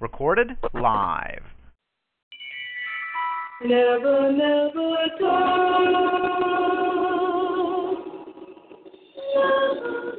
Recorded live. Never, never. Never,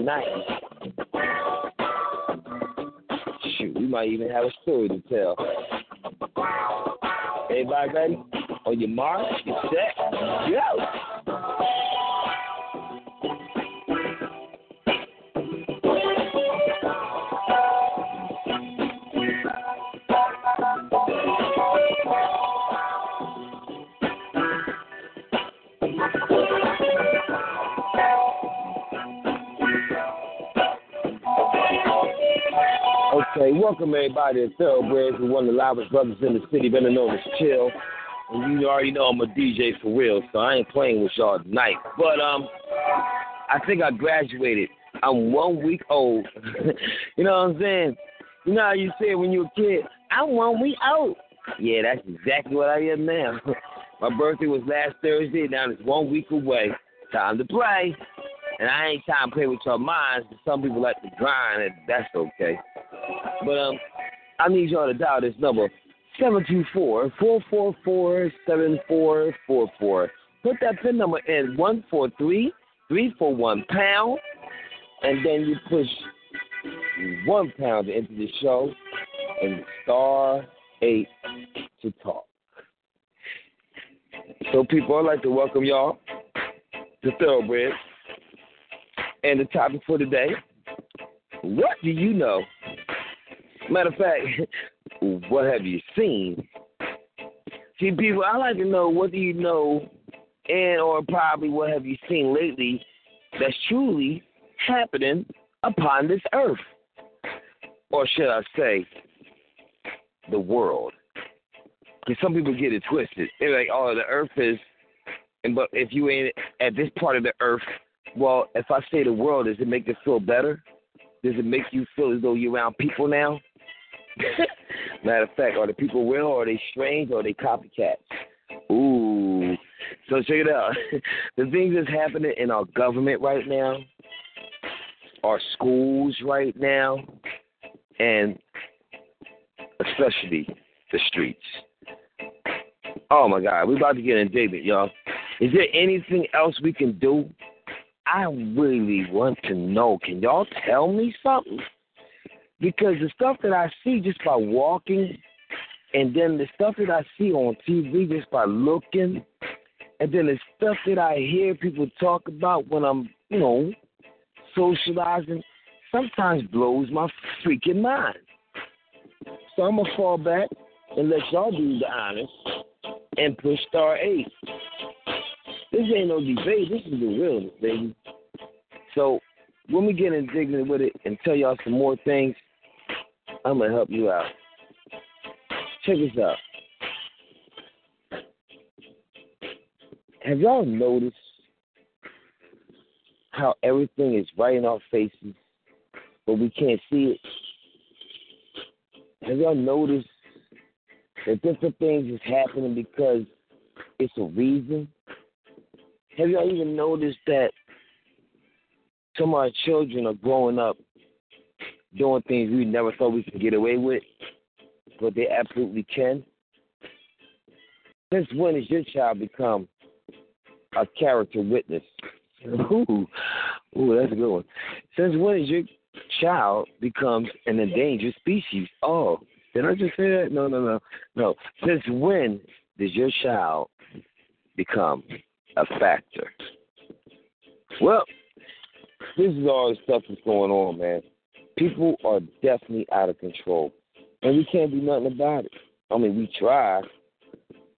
tonight. Shoot, we might even have a story to tell. Everybody ready? On your mark, get set, go. Welcome everybody to Thoroughbreds with one of the loudest brothers in the city, better known as Chill. And you already know I'm a DJ for real, so I ain't playing with y'all tonight. But um, I think I graduated. I'm one week old. you know what I'm saying? You know how you say when you're a kid, I'm one week old. Yeah, that's exactly what I am now. My birthday was last Thursday, now it's one week away. Time to play. And I ain't trying to play with your minds, but some people like to grind, and that's okay. But um, I need y'all to dial this number, 724-444-7444. Put that PIN number in 143341 pound, and then you push one pound into the show and star eight to talk. So, people, I'd like to welcome y'all to Thoroughbreds. And the topic for today what do you know? Matter of fact, what have you seen? See, people, I like to know what do you know and or probably what have you seen lately that's truly happening upon this earth. Or should I say, the world. Because some people get it twisted. They're like, oh, the earth is, and but if you ain't at this part of the earth, well, if I say the world, does it make it feel better? Does it make you feel as though you're around people now? Matter of fact, are the people real or are they strange or are they copycats? Ooh. So check it out. the things that's happening in our government right now, our schools right now, and especially the streets. Oh my God, we're about to get indignant, y'all. Is there anything else we can do? I really want to know. Can y'all tell me something? Because the stuff that I see just by walking, and then the stuff that I see on TV just by looking, and then the stuff that I hear people talk about when I'm, you know, socializing, sometimes blows my freaking mind. So I'm gonna fall back and let y'all do the honors and push star eight. This ain't no debate. This is the realness, baby. So when we get indignant with it and tell y'all some more things, I'm gonna help you out. Check this out. Have y'all noticed how everything is right in our faces, but we can't see it? Have y'all noticed that different things is happening because it's a reason? Have y'all even noticed that some of our children are growing up doing things we never thought we could get away with, but they absolutely can. Since when has your child become a character witness? Ooh, ooh, that's a good one. Since when has your child becomes an endangered species? Oh, did I just say that? No, no, no, no. Since when does your child become a factor? Well, this is all the stuff that's going on, man. People are definitely out of control, and we can't do nothing about it. I mean, we try,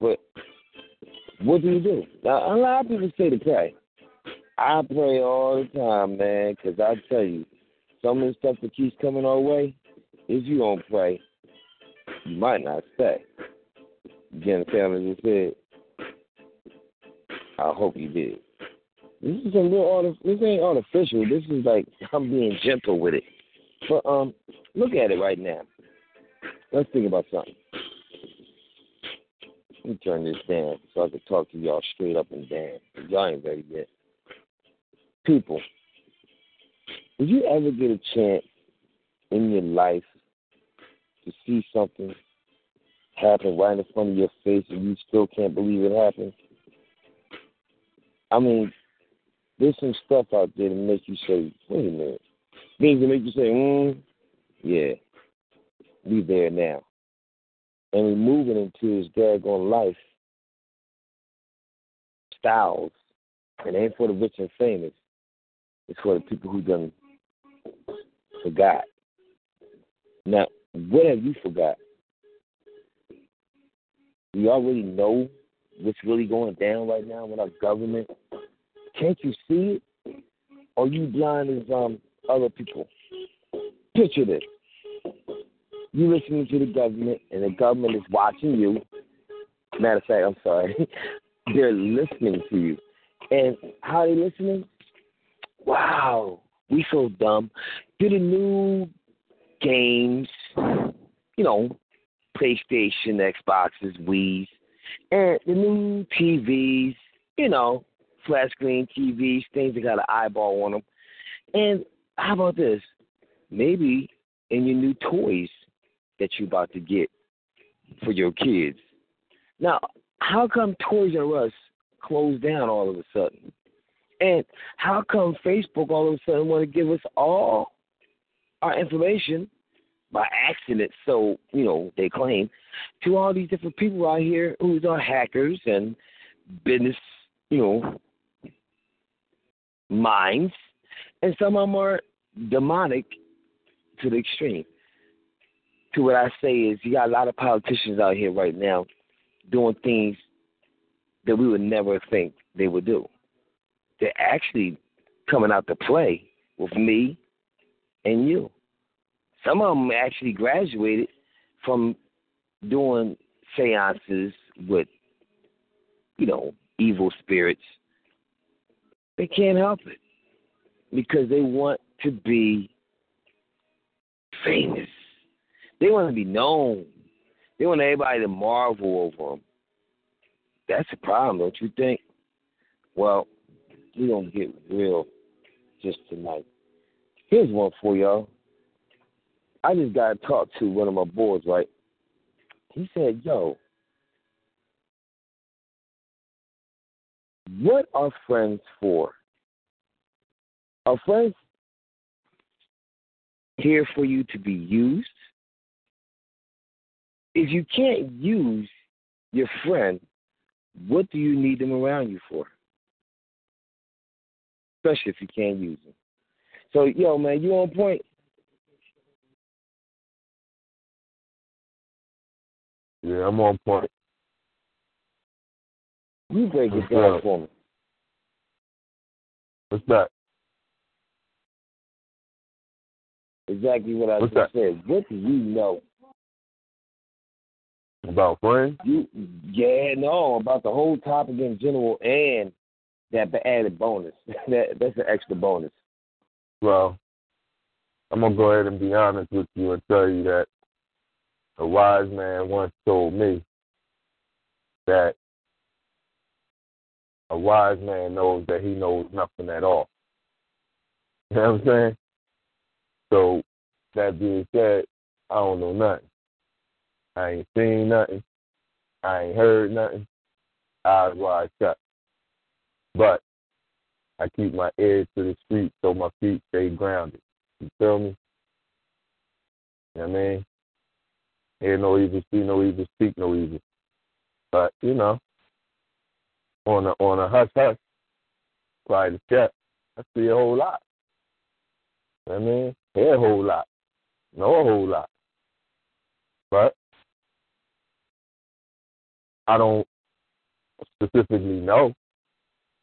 but what do you do? Now, a lot of people say to pray. I pray all the time, man, because I tell you, some of the stuff that keeps coming our way, if you don't pray, you might not stay. Understand what I just said? I hope you did. This is a little this ain't artificial. This is like I'm being gentle with it. But um, look at it right now. Let's think about something. Let me turn this down so I can talk to y'all straight up and down. Y'all ain't ready yet. People, did you ever get a chance in your life to see something happen right in front of your face and you still can't believe it happened? I mean, there's some stuff out there that make you say, wait a minute. Things that make you say, mm, yeah, we there now. And we're moving into his daggone life styles. It ain't for the rich and famous. It's for the people who done forgot. Now, what have you forgot? We already know what's really going down right now with our government. Can't you see it? Or you blind as um other people? Picture this. You listening to the government and the government is watching you. Matter of fact, I'm sorry. They're listening to you. And how are they listening? Wow, we so dumb. Do the new games, you know, PlayStation, Xboxes, Wii's, and the new TVs, you know, flat screen TVs, things that got an eyeball on them. And how about this? Maybe in your new toys that you're about to get for your kids. Now, how come Toys R Us closed down all of a sudden? And how come Facebook all of a sudden want to give us all our information by accident, so, you know, they claim, to all these different people out here who are hackers and business, you know, minds, and some of them are demonic to the extreme. To what I say is, you got a lot of politicians out here right now doing things that we would never think they would do. They're actually coming out to play with me and you. Some of them actually graduated from doing seances with, you know, evil spirits. They can't help it because they want to be famous. They want to be known. They want everybody to marvel over them. That's a problem, don't you think? Well, we're going to get real just tonight. Here's one for y'all. I just got to talk to one of my boys, right? He said, Yo, what are friends for? Are friends here for you to be used? If you can't use your friend, what do you need them around you for? Especially if you can't use them. So, yo, man, you on point? Yeah, I'm on point. You break it down for me. What's that? Exactly what I What's just said. What do you know? About friends? You yeah, no, about the whole topic in general and that added bonus. that that's an extra bonus. Well, I'm gonna go ahead and be honest with you and tell you that a wise man once told me that a wise man knows that he knows nothing at all. You know what I'm saying? So that being said, I don't know nothing. I ain't seen nothing. I ain't heard nothing. Eyes wide shut. But I keep my ears to the street so my feet stay grounded. You feel me? You know what I mean? Hear no evil, see no evil, speak no evil. But, you know, on a on a hush hush, quiet as kept, I see a whole lot. I mean? Hear a whole lot. Know a whole lot. But I don't specifically know.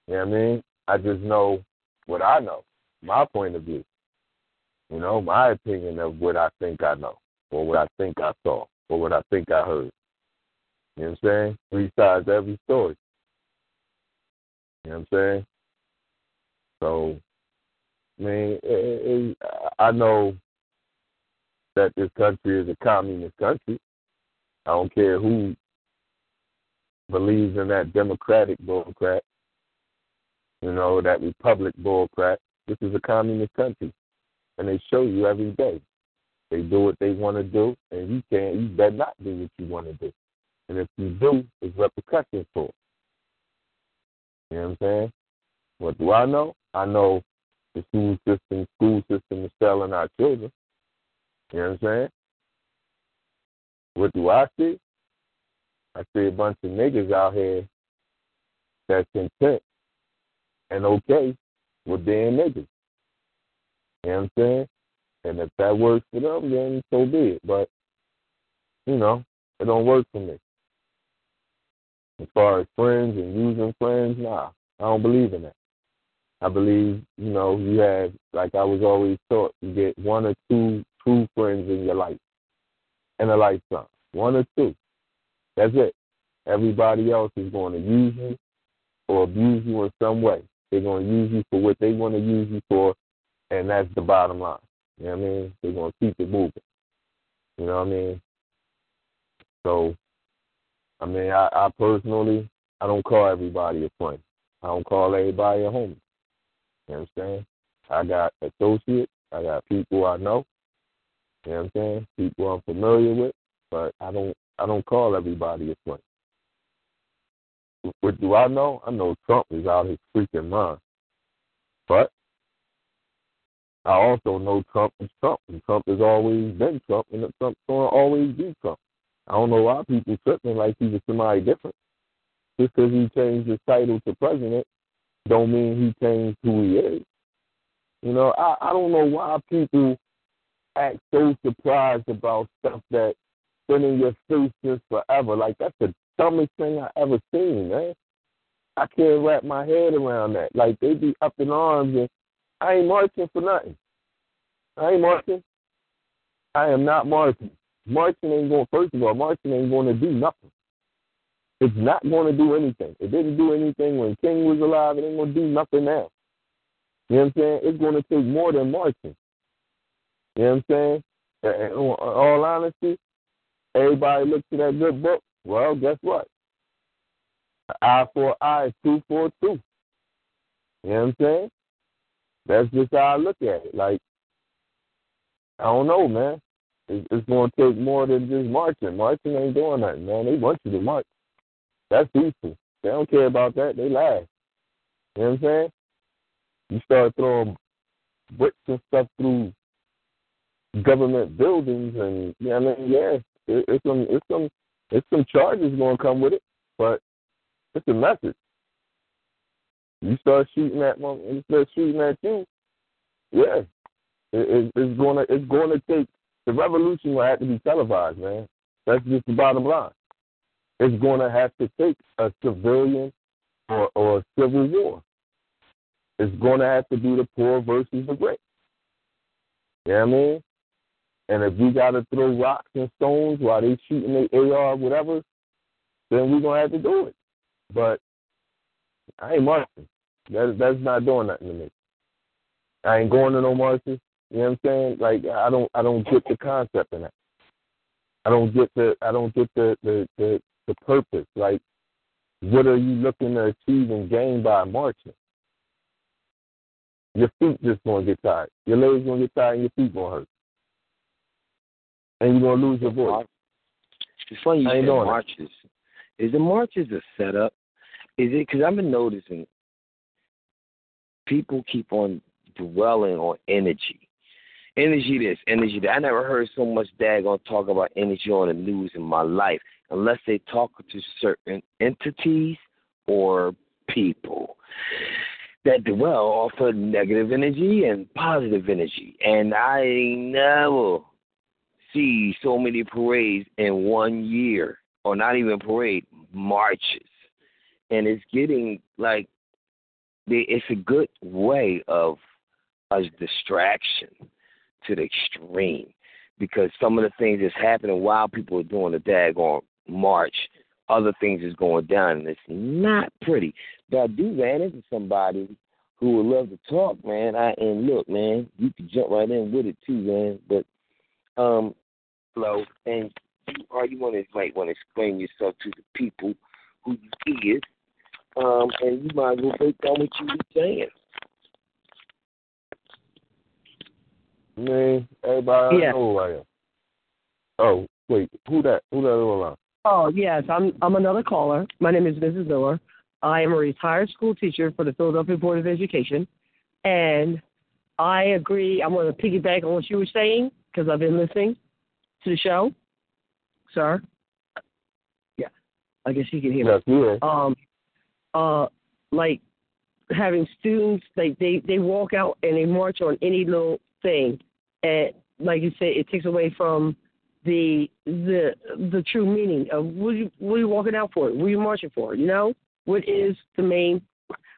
You know what I mean? I just know what I know, my point of view. You know, my opinion of what I think I know, or what I think I saw, or what I think I heard. You know what I'm saying? To every story. You know what I'm saying? So, I mean, it, it, I know that this country is a communist country. I don't care who believes in that democratic bullcrap, you know, that republic bullcrap. This is a communist country. And they show you every day. They do what they want to do, and you can't, you better not do what you want to do. And if you do, there's repercussions for it. You know what I'm saying? What do I know? I know the school system, school system is selling our children. You know what I'm saying? What do I see? I see a bunch of niggas out here that's content and okay with being niggas. You know what I'm saying? And if that works for them, then so be it. But, you know, it don't work for me. As far as friends and using friends, nah, I don't believe in that. I believe, you know, you have, like I was always taught, you get one or two true friends in your life, in a lifetime. One or two. That's it. Everybody else is going to use you or abuse you in some way. They're going to use you for what they want to use you for, and that's the bottom line. You know what I mean? They're to keep it moving. You know what I mean? So, I mean, I, I personally, I don't call everybody a friend. I don't call everybody a homie. You know what I'm saying? I got associates. I got people I know. You know what I'm saying? People I'm familiar with, but I don't I don't call everybody a friend. What do I know? I know Trump is out his freaking mind. But I also know Trump is Trump, and Trump has always been Trump, and Trump's going to always be Trump. I don't know why people tripping like he was somebody different. Just because he changed his title to president, don't mean he changed who he is. You know, I, I don't know why people act so surprised about stuff that's been in your face since forever. Like that's the dumbest thing I ever seen, man. I can't wrap my head around that. Like they be up in arms and I ain't marching for nothing. I ain't marching. I am not marching. Marching ain't going first of all, marching ain't gonna do nothing. It's not gonna do anything. It didn't do anything when King was alive, it ain't gonna do nothing now. You know what I'm saying? It's gonna take more than marching. You know what I'm saying? In all honesty, everybody looks to that good book. Well, guess what? Eye for eye two for two. You know what I'm saying? That's just how I look at it. Like, I don't know, man. It's, it's going to take more than just marching. Marching ain't doing nothing, man. They want you to march. That's peaceful. They don't care about that. They laugh. You know what I'm saying? You start throwing bricks and stuff through government buildings, and yeah, I mean, yeah, it, it's some, it's some, it's some charges going to come with it, but it's a message. You start shooting at them, you start shooting at you, yeah, it, it, it's gonna, it's gonna take the revolution will have to be televised, man. That's just the bottom line. It's gonna have to take a civilian or, or a civil war. It's gonna have to be the poor versus the great. You know what I mean? And if we got to throw rocks and stones while they shooting their AR, whatever, then we're gonna have to do it. But I ain't marching. That that's not doing nothing to me. I ain't going to no marches. You know what I'm saying? Like I don't I don't get the concept in that. I don't get the I don't get the the the, the purpose. Like what are you looking to achieve and gain by marching? your feet just gonna get tired. Your legs gonna get tired and your feet gonna hurt. And you're gonna lose your voice. It's funny you you said marches. Is the marches a setup? Is it because I've been noticing people keep on dwelling on energy. Energy this, energy that. I never heard so much daggone talk about energy on the news in my life unless they talk to certain entities or people that dwell off of negative energy and positive energy. And I never see so many parades in one year, or not even parade, marches. And it's getting like it's a good way of a distraction to the extreme because some of the things that's happening while people are doing the daggone march, other things is going down, and it's not pretty. But I do ran into somebody who would love to talk, man. I and look, man, you can jump right in with it too, man. But um, hello, and you or you want to might want to explain yourself to the people who you is, um, and you might as well break down what you were saying. Man, everybody Yeah. know who I am. Oh, wait, who that? Who that on line? Oh yes, I'm I'm another caller. My name is Mrs. Miller. I am a retired school teacher for the Philadelphia Board of Education, and I agree. I'm going to piggyback on what you were saying because I've been listening to the show, sir. Yeah, I guess you can hear me. Yes, yeah. um uh like having students like they they walk out and they march on any little thing. And like you said it takes away from the the the true meaning of what you what are you walking out for what are you marching for you know? What is the main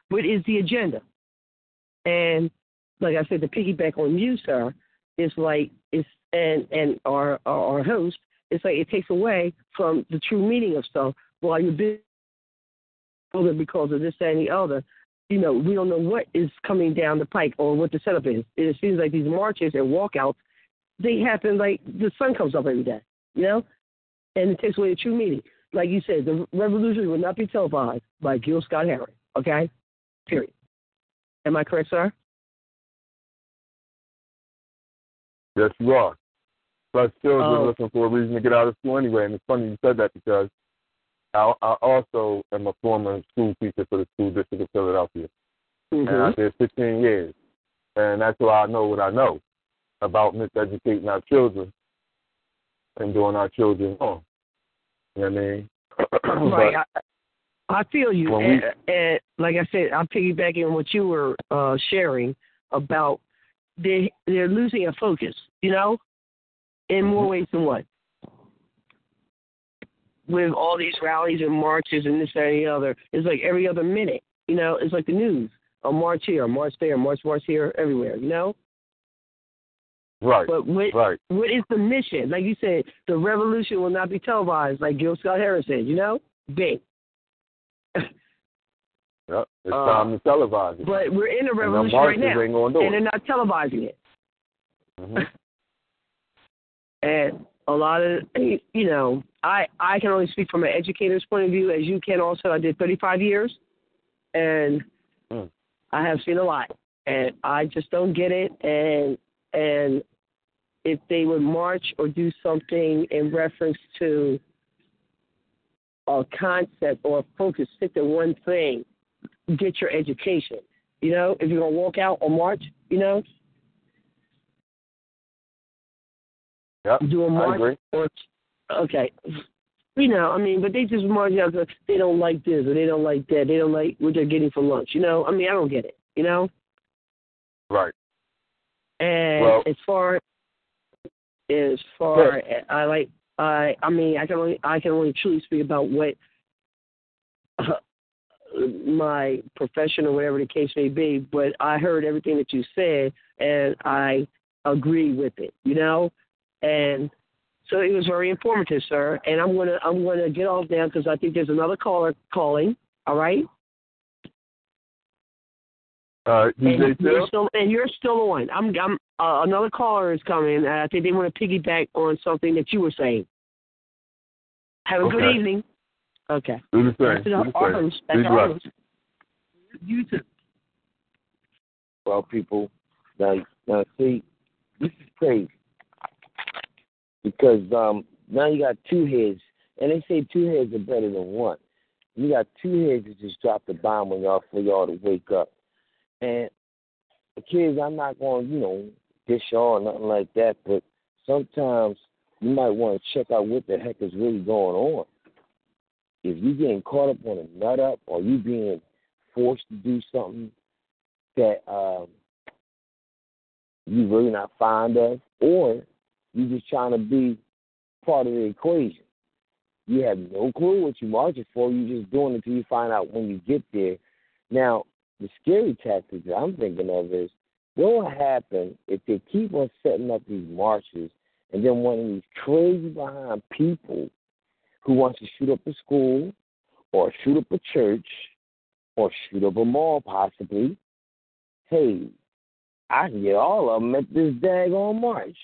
what is the agenda? And like i said to piggyback on you sir it's like it's and and our our, our host it's like it takes away from the true meaning of stuff while you're busy other because of this, that, and the other. You know, we don't know what is coming down the pike or what the setup is. It seems like these marches and walkouts, they happen like the sun comes up every day, you know? And it takes away the true meaning. Like you said, the revolution will not be televised by Gil Scott Heron, okay? Period. Am I correct, sir? Yes, you are. Plus, children Oh. looking for a reason to get out of school anyway. And it's funny you said that because I, I also am a former school teacher for the school district of Philadelphia. And I Mm-hmm. did 15 years. And that's why I know what I know about miseducating our children and doing our children wrong. You know what I mean? Right. I, I feel you. And, we- and like I said, I'm piggybacking on what you were uh, sharing about they they're losing a focus. You know, in more ways than one. With all these rallies and marches and this that, and the other, it's like every other minute. You know, it's like the news. A march here, a march there, a march, march here, everywhere. You know. right, But what right. what is the mission? Like you said, the revolution will not be televised, like Gil Scott Harris said. You know, big. Yep. It's Uh, time to televise it. But we're in a revolution right now, ain't going to do and they're not televising it. hmm And a lot of you know, I I can only speak from an educator's point of view, as you can also. I did 35 years, and Mm. I have seen a lot, and I just don't get it. And and if they would march or do something in reference to a concept or a focus, stick to one thing, get your education. You know, if you're gonna walk out or march, you know, Yep. do a march or okay. You know, I mean, but they just march out because they don't like this or they don't like that. They don't like what they're getting for lunch. You know, I mean, I don't get it. You know, Right. and Well- as far as far as I like, I I mean, I can only I can only truly speak about what uh, my profession or whatever the case may be. But I heard everything that you said, and I agree with it. You know, and so it was very informative, sir. And I'm gonna I'm gonna get off now because I think there's another caller calling. All right, Uh, and you're still and you're still on. I'm I'm uh, another caller is coming. And I think they want to piggyback on something that you were saying. Have a good evening. Okay. Do the same. That's Do the our same. host. That's our host. You too. Well, people, now, now see, this is crazy because um, now you got two heads, and they say two heads are better than one. You got two heads that just dropped the bomb on y'all for y'all to wake up. And the kids, I'm not going, to you know, dish y'all or nothing like that, but sometimes you might want to check out what the heck is really going on. If you're getting caught up on a nut up or you being forced to do something that um, you're really not fond of, or you're just trying to be part of the equation. You have no clue what you're marching for. You're just doing it until you find out when you get there. Now, the scary tactic that I'm thinking of is what will happen if they keep on setting up these marches and then one of these crazy behind people who wants to shoot up a school or shoot up a church or shoot up a mall possibly, hey, I can get all of them at this daggone march.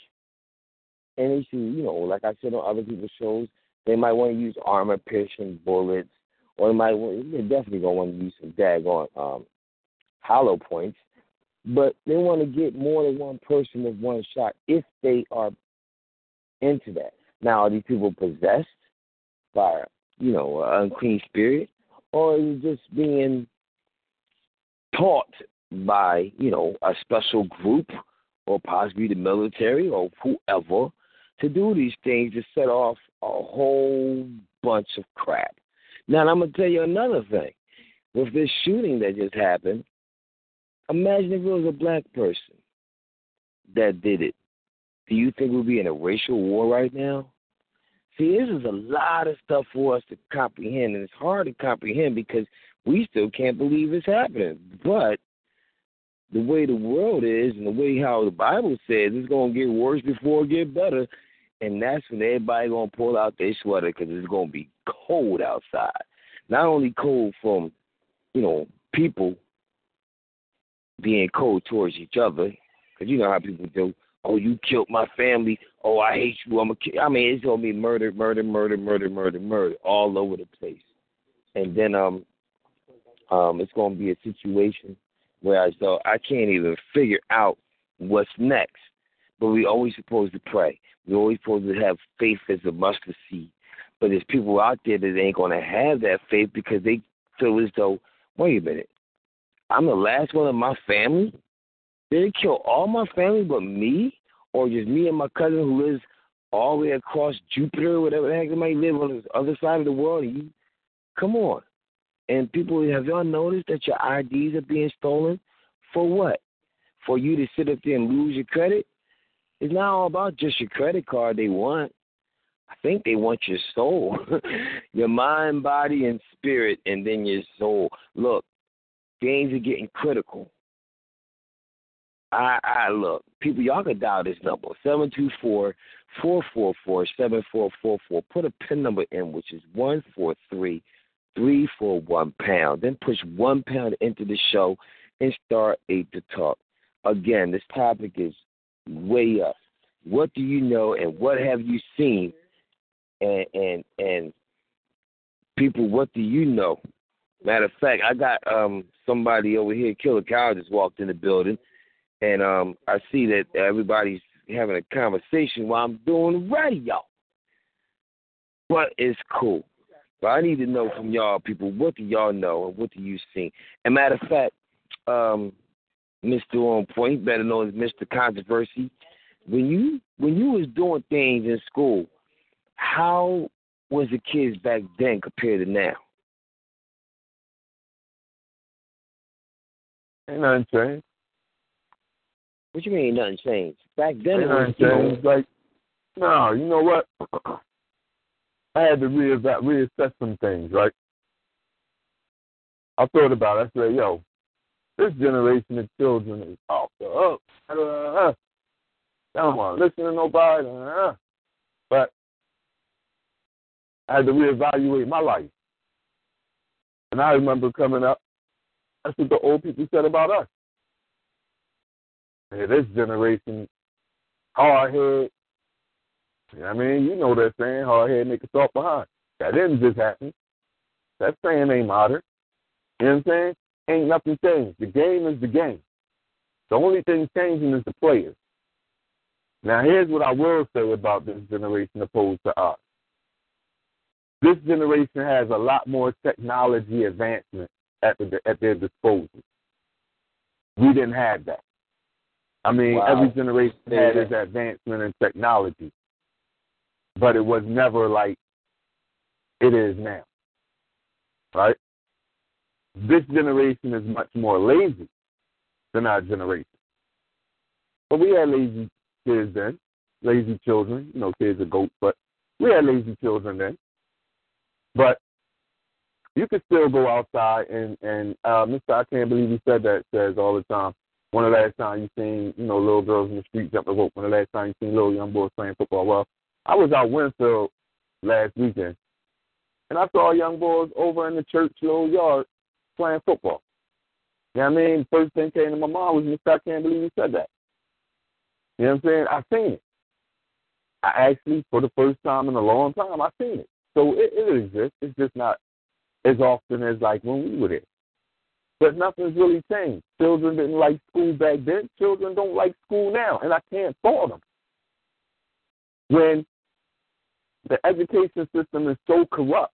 They should, you know, like I said on other people's shows, they might want to use armor piercing bullets, or they might want, they're definitely gonna want to use some daggone um, hollow points. But they want to get more than one person with one shot if they are into that. Now, are these people possessed by, you know, an unclean spirit, or is it just being taught by, you know, a special group or possibly the military or whoever to do these things to set off a whole bunch of crap. Now, I'm going to tell you another thing. With this shooting that just happened, imagine if it was a black person that did it. Do you think we'd be in a racial war right now? See, this is a lot of stuff for us to comprehend, and it's hard to comprehend because we still can't believe it's happening. But the way the world is and the way how the Bible says it's going to get worse before it get better, and that's when everybody to pull out their sweater because it's to be cold outside. Not only cold from, you know, people being cold towards each other, because you know how people do. Oh, you killed my family. Oh, I hate you. I'm a kid. I mean, it's gonna be murder, murder, murder, murder, murder, murder, all over the place. And then um, um, it's gonna be a situation where I so I can't even figure out what's next. But we always supposed to pray. We always supposed to have faith as a mustard seed. But there's people out there that ain't gonna have that faith because they feel as though, wait a minute, I'm the last one of my family. Did they kill all my family but me? Or just me and my cousin who lives all the way across Jupiter, whatever the heck they might live on the other side of the world. You, come on. And people, have y'all noticed that your IDs are being stolen? For what? For you to sit up there and lose your credit? It's not all about just your credit card they want. I think they want your soul, your mind, body, and spirit, and then your soul. Look, things are getting critical. I, I look, people, y'all can dial this number seven two four four four four seven four four four. Put a pin number in, which is one four three three four one pound. Then push one pound into the show and start eight to talk. Again, this topic is way up. What do you know, and what have you seen? And and and people, what do you know? Matter of fact, I got um somebody over here, Killer Cow, just walked in the building and um, I see that everybody's having a conversation while I'm doing radio. But it's cool. But I need to know from y'all people, what do y'all know and what do you see? And matter of fact, um, Mr. On Point, better known as Mr. Controversy, when you when you was doing things in school, how was the kids back then compared to now? Ain't nothing changed. What you mean nothing changed? Back then Ain't it was nothing changed. Like, no, you know what? I had to re- reassess some things, right? I thought about it. I said, yo, this generation of children is off the hook. I don't want to listen to nobody. Uh, but I had to reevaluate my life. And I remember coming up, that's what the old people said about us. Hey, this generation, hard head. You know what I mean? You know that saying, hard head a soft behind. That didn't just happen. That saying ain't modern. You know what I'm saying? Ain't nothing changed. The game is the game. The only thing changing is the players. Now, here's what I will say about this generation opposed to us. This generation has a lot more technology advancement at, the, at their disposal. We didn't have that. I mean, Wow. every generation had its advancement in technology, but it was never like it is now. Right? This generation is much more lazy than our generation. But we had lazy kids then, lazy children. You know, kids are goats, but we had lazy children then. But you can still go outside and and uh Mr. I can't believe he said that says all the time. When the last time you seen, you know, little girls in the street jumping rope, when the last time you seen little young boys playing football. Well, I was out Wynnefield last weekend and I saw young boys over in the church little yard playing football. You know what I mean? First thing came to my mind was Mr. I can't believe you said that. You know what I'm saying? I seen it. I actually, for the first time in a long time, I seen it. So it, it exists. It's just not as often as like when we were there. But nothing's really changed. Children didn't like school back then. Children don't like school now, and I can't fault them. When the education system is so corrupt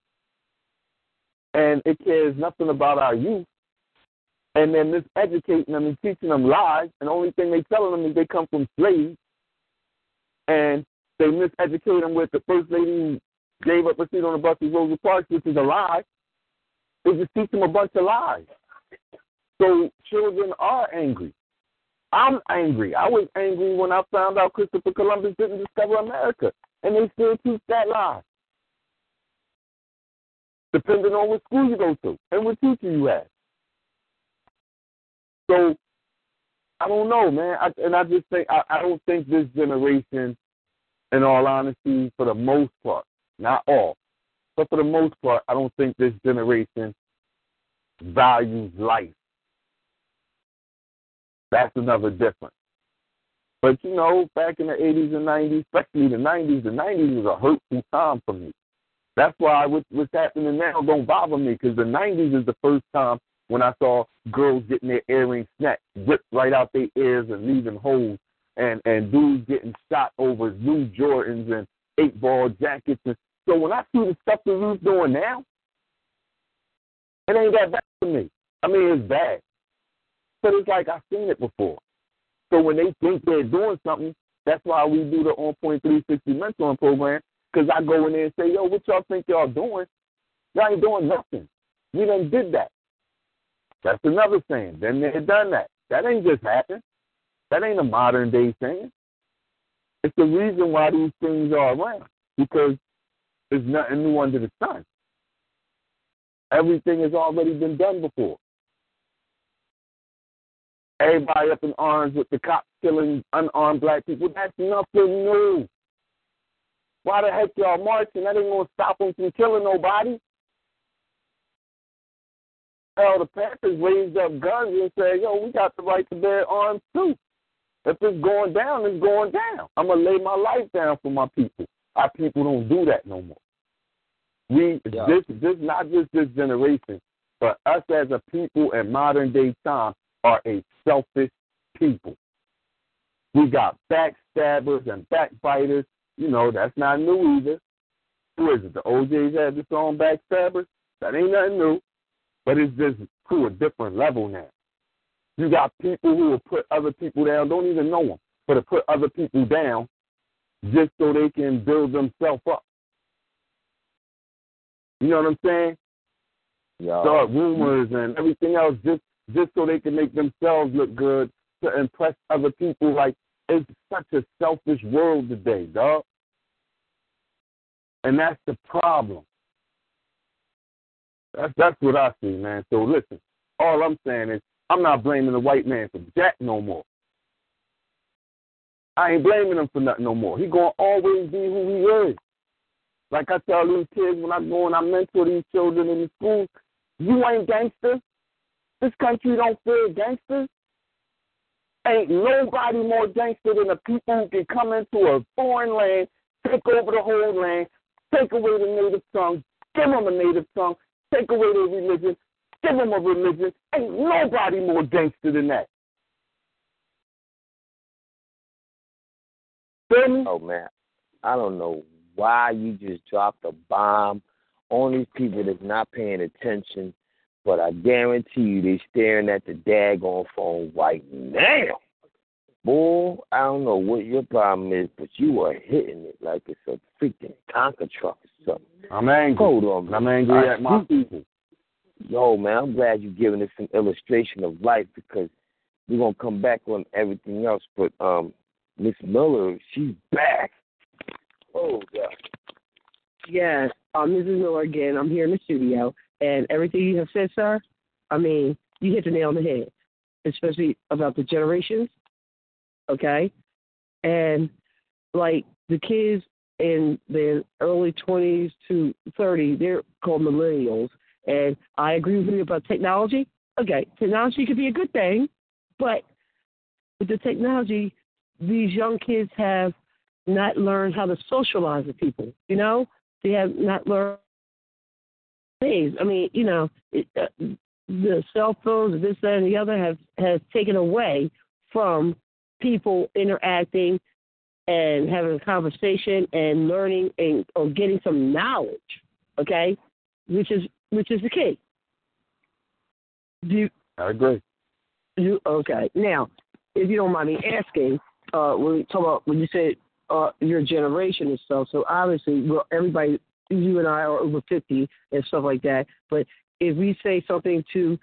and it cares nothing about our youth, and then miseducating them and teaching them lies, and the only thing they telling them is they come from slaves, and they miseducate them with the first lady gave up a seat on the bus with Rosa Parks, which is a lie. They just teach them a bunch of lies. So children are angry. I'm angry. I was angry when I found out Christopher Columbus didn't discover America, and they still teach that lie. Depending on what school you go to and what teacher you have. So I don't know, man. I, and I just think I, I don't think this generation, in all honesty, for the most part, not all, but for the most part, I don't think this generation values life. That's another difference. But you know, back in the eighties and nineties, especially the nineties, the nineties was a hurtful time for me. That's why what, what's happening now don't bother me because the nineties is the first time when I saw girls getting their earrings snatched, ripped right out their ears and leaving holes, and and dudes getting shot over new Jordans and eight ball jackets. And so when I see the stuff the youth doing now, it ain't that bad for me. I mean, it's bad, but it's like I've seen it before. So when they think they're doing something, that's why we do the On Point 360 mentoring program. Because I go in there and say, yo, what y'all think y'all doing? Y'all ain't doing nothing. We done did that. That's another saying. Then they done that. That ain't just happened. That ain't a modern day saying. It's the reason why these things are around. Because there's nothing new under the sun. Everything has already been done before. Everybody up in arms with the cops killing unarmed black people. That's nothing new. Why the heck y'all marching? That ain't gonna stop them from killing nobody. Hell, the Panthers raised up guns and said, "Yo, we got the right to bear arms too. If it's going down, it's going down. I'm gonna lay my life down for my people. Our people don't do that no more. We Yeah. this this not just this generation, but us as a people in modern day time are a selfish people. We got backstabbers and backbiters. You know, that's not new either. Who is it? The O'Jays had the song Backstabbers? That ain't nothing new. But it's just to a different level now. You got people who will put other people down, don't even know them, but to put other people down just so they can build themselves up. You know what I'm saying? Yeah. Start rumors and everything else just just so they can make themselves look good to impress other people. Like it's such a selfish world today, dog. And that's the problem. That's that's what I see, man. So listen, all I'm saying is I'm not blaming the white man for jack no more. I ain't blaming him for nothing no more. He gonna always be who he is. Like I tell these kids when I go and I mentor these children in the schools, you ain't gangster. This country don't fear gangsters. Ain't nobody more gangster than the people who can come into a foreign land, take over the whole land, take away the native tongue, give them a native tongue, take away their religion, give them a religion. Ain't nobody more gangster than that. Oh man, I don't know why you just dropped a bomb on these people that's not paying attention but I guarantee you they staring at the daggone phone right now. Boy, I don't know what your problem is, but you are hitting it like it's a freaking Tonka truck or something. I'm angry. Hold on, man. I'm angry I at my people. Yo, man, I'm glad you're giving us an illustration of life because we're gonna come back on everything else. But um, Miss Miller, she's back. Oh God. Yes, um, Mrs. Miller again. I'm here in the studio, and everything you have said, sir. I mean, you hit the nail on the head, especially about the generations. Okay, and like the kids in their early 20s to 30, they're called millennials. And I agree with you about technology. Okay, technology could be a good thing, but with the technology, these young kids have not learned how to socialize with people. You know, they have not learned things. I mean, you know, it, uh, the cell phones, this, that, and the other have has taken away from people interacting and having a conversation and learning and or getting some knowledge. Okay, which is which is the key. Do you, I agree. you okay? Now, if you don't mind me asking, uh, when we talk about when you said uh, your generation and stuff, so obviously, well, everybody, you and I are over fifty and stuff like that. But if we say something to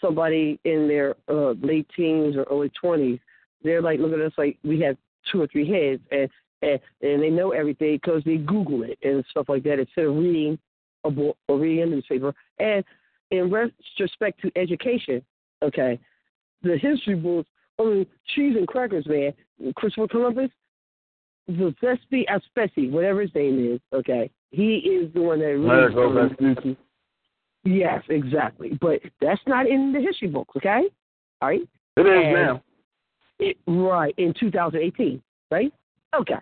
somebody in their uh, late teens or early twenties, they're like looking at us like we have two or three heads, and and, and they know everything because they Google it and stuff like that instead of reading a book or reading a newspaper. And in retrospect to education, okay, the history books, I mean, cheese and crackers, man. Christopher Columbus, Vespi Aspesi, whatever his name is, okay, he is the one that really. Yes, exactly. But that's not in the history books, okay? All right? It is And- now. It, right, in 2018, right? Okay.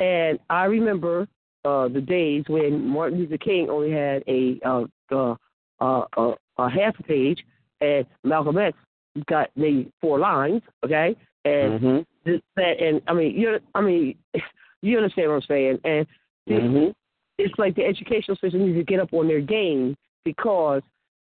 And I remember uh, the days when Martin Luther King only had a uh, uh, uh, uh, a half a page, and Malcolm X got maybe four lines, okay? And Mm-hmm. this, that, and I mean, you, I mean, you understand what I'm saying? And Mm-hmm. it's like the educational system needs to get up on their game because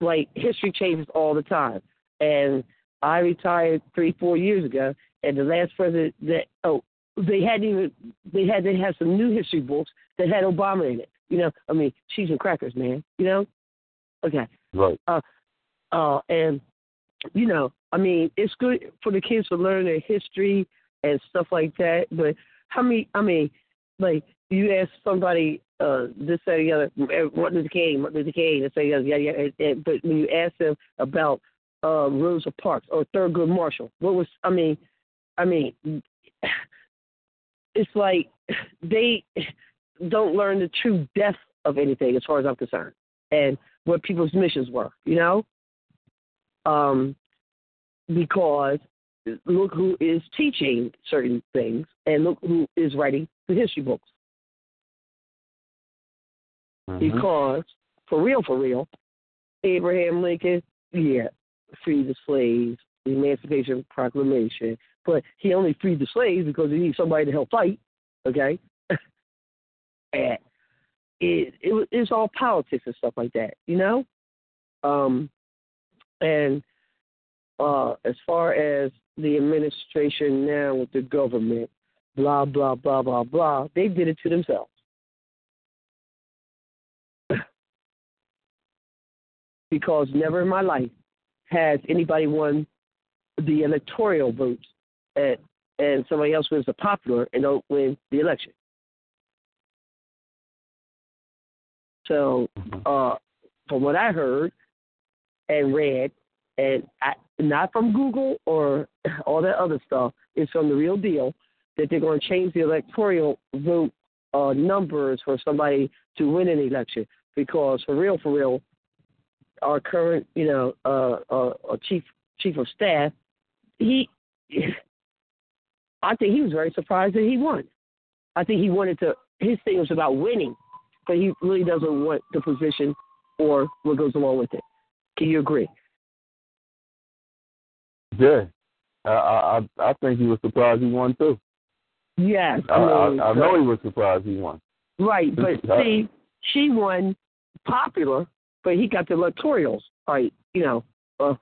like history changes all the time. And I retired three, four years ago and the last president that oh they hadn't even they had to have some new history books that had Obama in it. You know, I mean, cheese and crackers, man. You know? Okay. Right. Uh, uh and you know, I mean, it's good for the kids to learn their history and stuff like that, but how many I mean, like you ask somebody uh this that, the other Martin Luther King, Martin Luther King, and say yeah, yeah, yeah, and- and- but when you ask them about uh Rosa Parks or Thurgood Marshall, what was I mean I mean it's like they don't learn the true depth of anything as far as I'm concerned. And what people's missions were, you know? Um because look who is teaching certain things and look who is writing the history books. Mhm. Because for real, for real, Abraham Lincoln, yeah, freed the slaves, the Emancipation Proclamation, but he only freed the slaves because he needed somebody to help fight. Okay, and it it was it's all politics and stuff like that, you know. Um, and uh, as far as the administration now with the government, blah blah blah blah blah, they did it to themselves. Because never in my life has anybody won the electoral votes and, and somebody else wins the popular and don't win the election. So, uh, from what I heard and read, and I, not from Google or all that other stuff, it's from the real deal that they're going to change the electoral vote uh, numbers for somebody to win an election. Because for real, for real, our current, you know, uh, uh, uh, chief chief of staff, he, I think he was very surprised that he won. I think he wanted to. His thing was about winning, but he really doesn't want the position or what goes along with it. Can you agree? Yeah. I, I I think he was surprised he won too. Yes, I, I, mean, I, I know he was surprised he won. Right, but see, she won popular, but he got the electorals, right? You know, uh,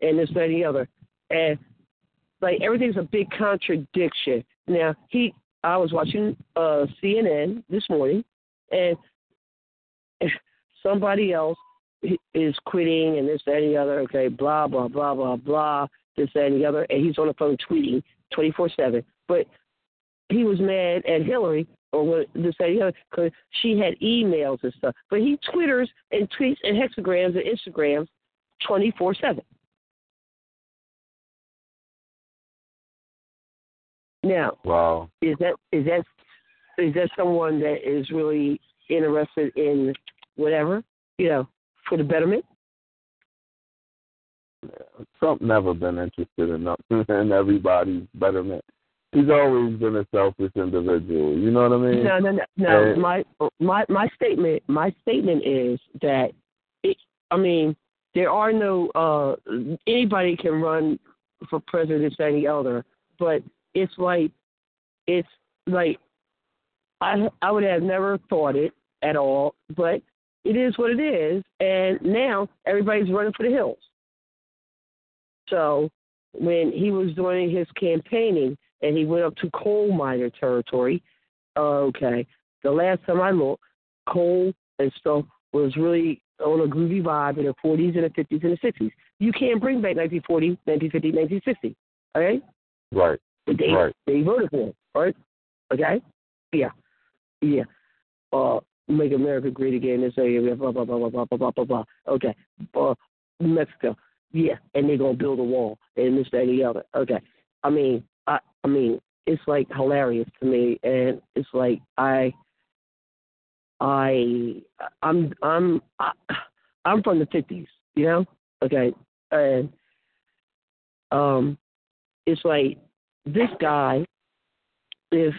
and this, that, and the other, and like everything's a big contradiction. Now he, I was watching uh CNN this morning, and somebody else is quitting and this, that, and the other. Okay, blah blah blah blah blah, this, that, and the other, and he's on the phone tweeting twenty four seven. But he was mad at Hillary or what and the uh, other because she had emails and stuff. But he twitters and tweets and hexagrams and Instagrams twenty four seven. Now, Wow. is that is that is that someone that is really interested in whatever you know for the betterment? Trump never been interested in nothing in everybody's betterment. He's always been a selfish individual. You know what I mean? No, no, no, no. Uh, my my my statement my statement is that it. I mean, there are no uh anybody can run for president any elder, but it's like it's like I I would have never thought it at all, but it is what it is, and now everybody's running for the hills. So when he was doing his campaigning and he went up to coal miner territory, okay, the last time I looked, coal and stuff was really on a groovy vibe in the 40s and the 50s and the 60s. You can't bring back 1940, 1950, 1960, okay? Right. They Right. they voted for it. right? Okay? Yeah. Yeah. Uh make America great again, this area, blah blah blah blah blah blah blah blah blah. Okay. Uh Mexico. Yeah, and they're gonna build a wall and this, that, and the other. Okay. I mean, I I mean, it's like hilarious to me and it's like I I I'm I'm I, I'm from the fifties, you know? Okay. And um it's like this guy if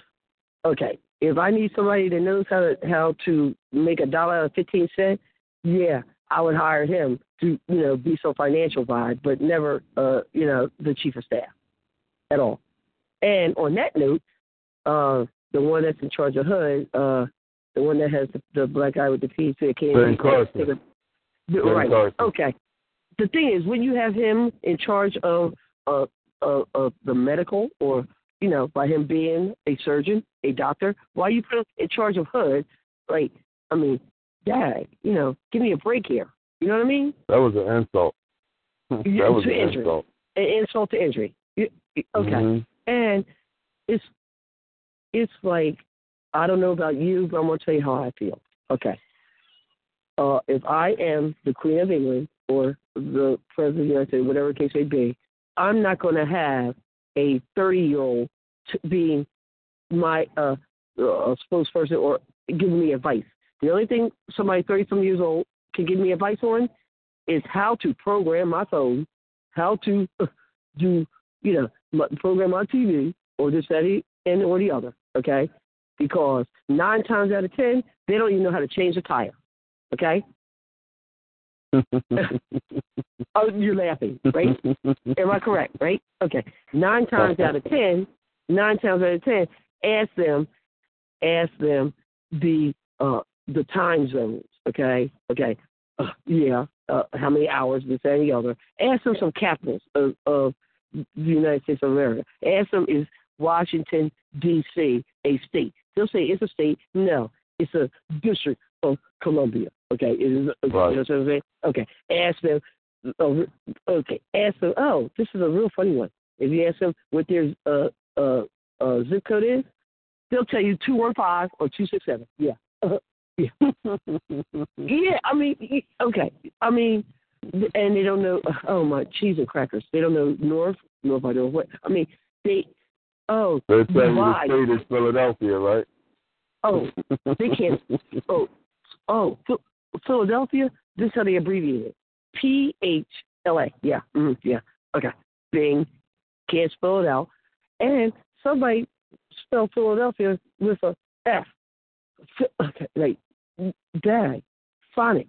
okay, if I need somebody that knows how to how to make a dollar out of fifteen cent, yeah, I would hire him to, you know, be so financial vibe, but never uh, you know, the chief of staff at all. And on that note, uh the one that's in charge of HUD, uh the one that has the, the black guy with the it can't Ben Carson. Right. Carson. Okay. The thing is, when you have him in charge of uh, of, of the medical, or you know, by him being a surgeon, a doctor, why you put him in charge of HUD? Like, I mean, Dad, you know, give me a break here. You know what I mean? That was an insult. that was an injury. insult. An insult to injury. Okay. Mhm. And it's it's like I don't know about you, but I'm gonna tell you how I feel. Okay. Uh, if I am the Queen of England or the President of the United States, whatever case may be, I'm not gonna have a 30 year old being my uh, uh, spokesperson or giving me advice. The only thing somebody 30 some years old can give me advice on is how to program my phone, how to do, you know, program on TV or this, that, and or the other. Okay, because nine times out of ten they don't even know how to change a tire. Okay, oh, you're laughing, right? Am I correct? Right? Okay. Nine times out of ten, nine times out of ten, ask them, ask them the uh the time zones. Okay. Okay. Uh, yeah. Uh, how many hours this that, and the other? Ask them some capitals of, of the United States of America. Ask them is Washington D.C. a state? They'll say it's a state. No, it's a district of Columbia. Okay, it is. Okay, Right. you know what I'm saying? Okay, ask them. Okay, ask them. Oh, this is a real funny one. If you ask them what their uh, uh, uh, zip code is, they'll tell you two one five or two six seven. Yeah, yeah, yeah. I mean, okay. I mean, and they don't know. Oh my cheese and crackers. They don't know north, north. I what I mean, they. Oh, They say the state is Philadelphia, right? oh, they can't. Oh, oh, Philadelphia. This is how they abbreviate it. P H L A. Yeah. Mm, yeah. Okay. Bing. Can't spell it out. And somebody spelled Philadelphia with a F. Okay. Right. Dad. Phonics.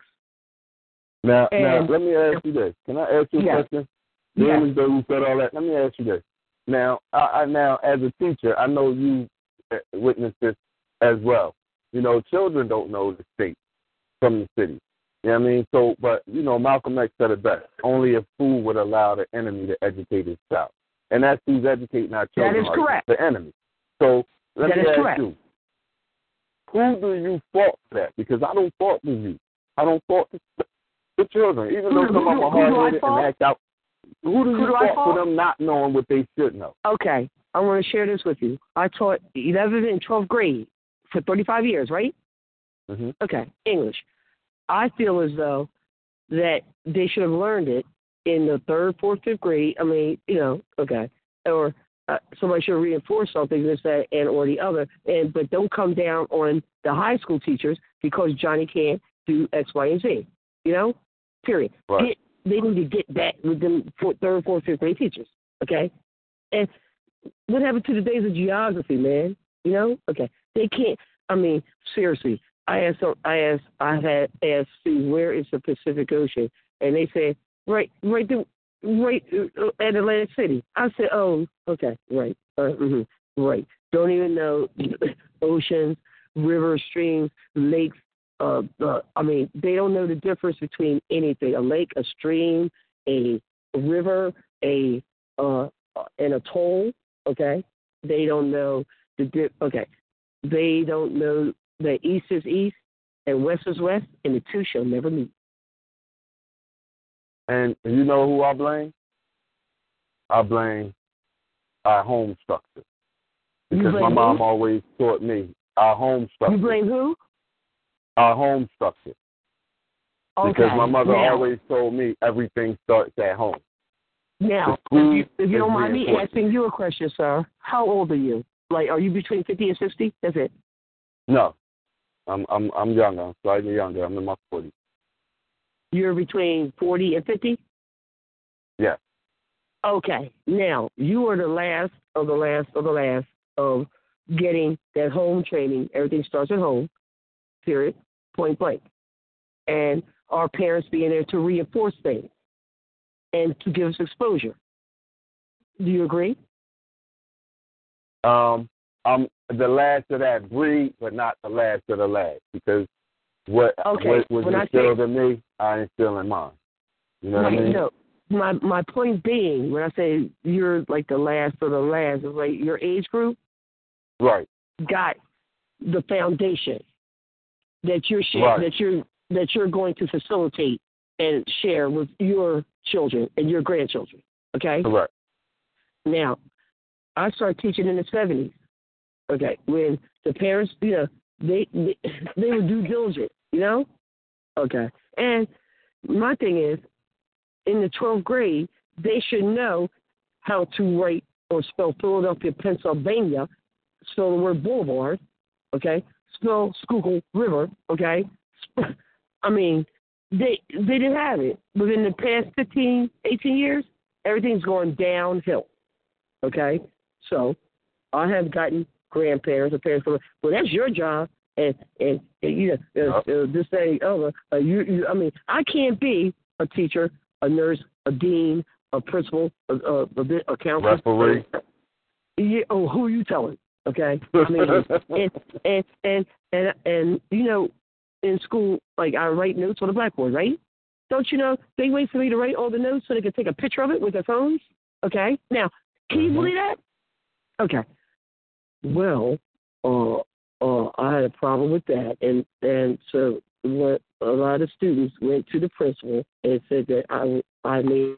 Now, now, let me ask you this. Can I ask you a Yeah. question? Yeah. Being as though you said all that, let me ask you this. Now, I, I now as a teacher, I know you uh, witnessed this as well. You know, children don't know the state from the city. You know what I mean? So, but, you know, Malcolm X said it best. Only a fool would allow the enemy to educate his child. And that's who's educating our children. That is correct. The enemy. So, let That me ask correct. you. Who do you fault for that? Because I don't fault the youth. I don't fault the, the children. Even Who- though some of them are who do I hard-headed and act out. Who do you Who do fault for them not knowing what they should know? Okay, I want to share this with you. I taught 11th and 12th grade for 35 years, right? hmm Okay, English. I feel as though that they should have learned it in the third, fourth, fifth grade. I mean, you know, okay, or uh, somebody should reinforce something, this, that, and or the other, and but don't come down on the high school teachers because Johnny can't do X, Y, and Z. You know, period. Right. Get, they need to get back with them for third, fourth, fifth grade teachers. Okay, and what happened to the days of geography, man? You know, okay, they can't. I mean, seriously, I asked, I asked, I had asked Sue, where is the Pacific Ocean, and they said right, right there, right uh, at Atlantic City. I said, oh, okay, right, uh, hmm right. Don't even know oceans, rivers, streams, lakes. Uh, uh, I mean, they don't know the difference between anything: a lake, a stream, a river, a uh, an atoll. Okay, they don't know the di- okay. They don't know that east is east and west is west, and the two shall never meet. And you know who I blame? I blame our home structure. Because my mom who? always taught me our home structure. You blame who? Our home structure. Okay. Because my mother now, always told me everything starts at home. Now, if you, if you don't mind me asking you a question, sir, how old are you? Like, are you between fifty and sixty? That's it. No. I'm I'm I'm younger. I'm slightly younger. I'm in my forties. You're between forty and fifty. Yeah. Okay. Now, you are the last of the last of the last of getting that home training. Everything starts at home, period, point blank. And our parents being there to reinforce things and to give us exposure. Do you agree? Um I'm the last of that breed, but not the last of the last. Because what Okay, what was when instilled in me, I instill in mine. You know what I mean? No, my my point being, when I say you're like the last of the last, is like your age group Right. got the foundation that you're share, Right. that you're that you're going to facilitate and share with your children and your grandchildren. Okay. Correct. Now, I started teaching in the seventies. Okay, when the parents, you know, they they, they were due diligent, you know. Okay, and my thing is, in the twelfth grade, they should know how to write or spell Philadelphia, Pennsylvania, spell the word boulevard. Okay, spell Schuylkill River. Okay, I mean, they they didn't have it. Within the past 15, 18 years, everything's going downhill. Okay, so I have gotten grandparents or parents. From, well, that's your job, and and, and you know, uh, uh, this thing. Oh, uh, you, you. I mean, I can't be a teacher, a nurse, a dean, a principal, a, a, a, a counselor. Referee. Yeah. Oh, who are you telling? Okay. I mean, and and and and and you know, in school, like I write notes on the blackboard, right? Don't you know they wait for me to write all the notes so they can take a picture of it with their phones? Okay. Now, can you Mhm. believe that? Okay. Well, uh, uh, I had a problem with that, and and so what? A lot of students went to the principal and said that I I made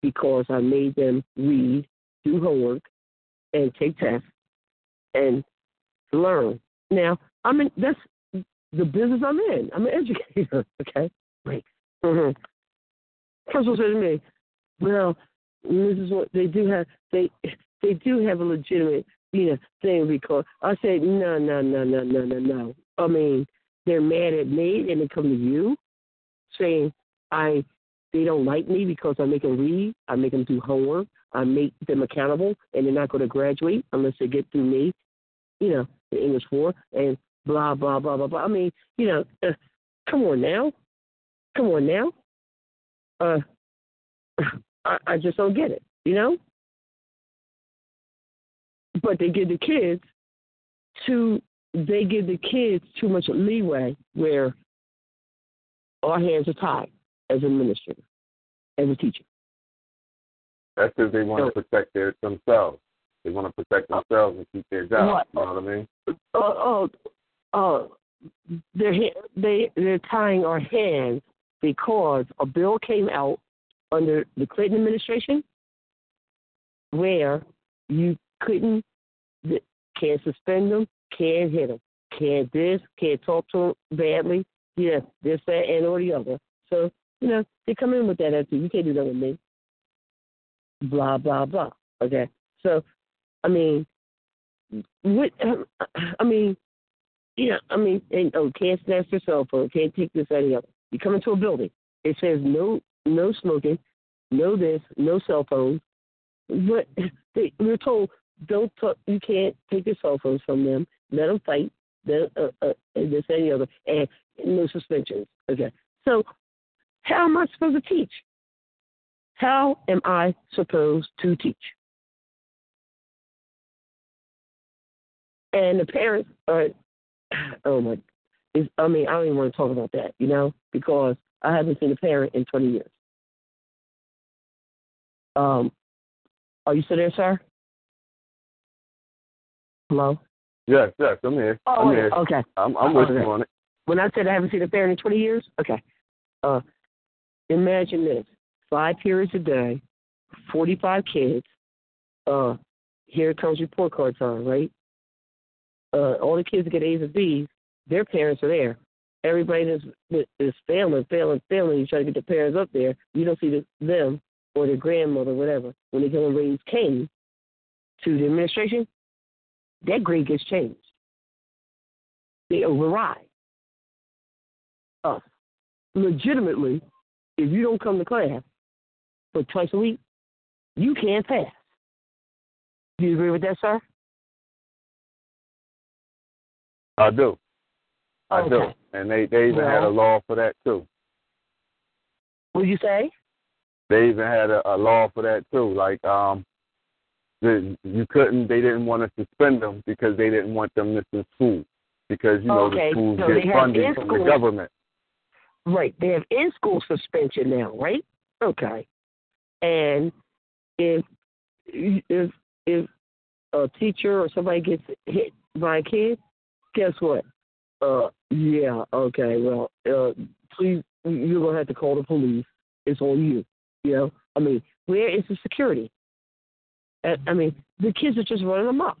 because I made them read, do homework, and take tests and learn. Now, I'm in. That's the business I'm in. I'm an educator. Okay, right. Mm-hmm. Said to me, "Well, this is what they do have. They they do have a legitimate, you know, thing because I said, no, no, no, no, no, no, no. I mean, they're mad at me and they come to you saying I they don't like me because I make them read, I make them do homework, I make them accountable, and they're not going to graduate unless they get through me, you know, the English four and blah blah blah blah blah. I mean, you know, uh, come on now, come on now. Uh, I, I just don't get it, you know. but they give the kids too. They give the kids too much leeway where our hands are tied as an administrator, as a teacher. That's because they want to protect their themselves. They want to protect oh. themselves and keep their job. You know what I mean? Oh, oh, oh, they're they they're tying our hands because a bill came out under the Clinton administration where you couldn't can't suspend them, can't hit them, can't this, can't talk to them badly, yeah, this, that, and or the other. So you know they come in with that attitude. You can't do that with me. Blah blah blah. Okay, so I mean, what? I mean, yeah, I mean, and, oh, can't snatch your cell phone, can't take this, the other. You come into a building, it says no, no smoking, no this, no cell phones. But they, we're told don't talk, you can't take your cell phones from them. Let them fight. Then, uh, uh, this, the other, and no suspensions. Okay, so how am I supposed to teach? How am I supposed to teach? And the parents are, oh my, is I mean, I don't even want to talk about that, you know, because I haven't seen a parent in 20 years. Um, are you still there, sir? Hello? Yes, yes, I'm here. Oh, I'm here. okay. I'm, I'm with Okay. you on it. When I said I haven't seen a parent in 20 years, okay. Uh, imagine this: five periods a day, 45 kids. Uh, here comes report card time, right? Uh, all the kids that get A's and B's, their parents are there. Everybody that is failing, failing, failing. You try to get the parents up there. You don't see the, them or their grandmother, whatever, when they go and raise Cain to the administration. That grade gets changed. They override us. Legitimately, if you don't come to class for twice a week, you can't pass. Do you agree with that, sir? I do. I do. And they, they even had a law for that too. What did you say? They even had a, a law for that too. Like um, the, you couldn't. They didn't want to suspend them because they didn't want them missing school because you know Okay, the schools so get funding from the government. Right. They have in school suspension now, right? Okay. And if if if a teacher or somebody gets hit by a kid, guess what? Uh yeah, okay, well, uh please you're gonna have to call the police. It's on you. You know? I mean, where is the security? I, I mean, the kids are just running amok.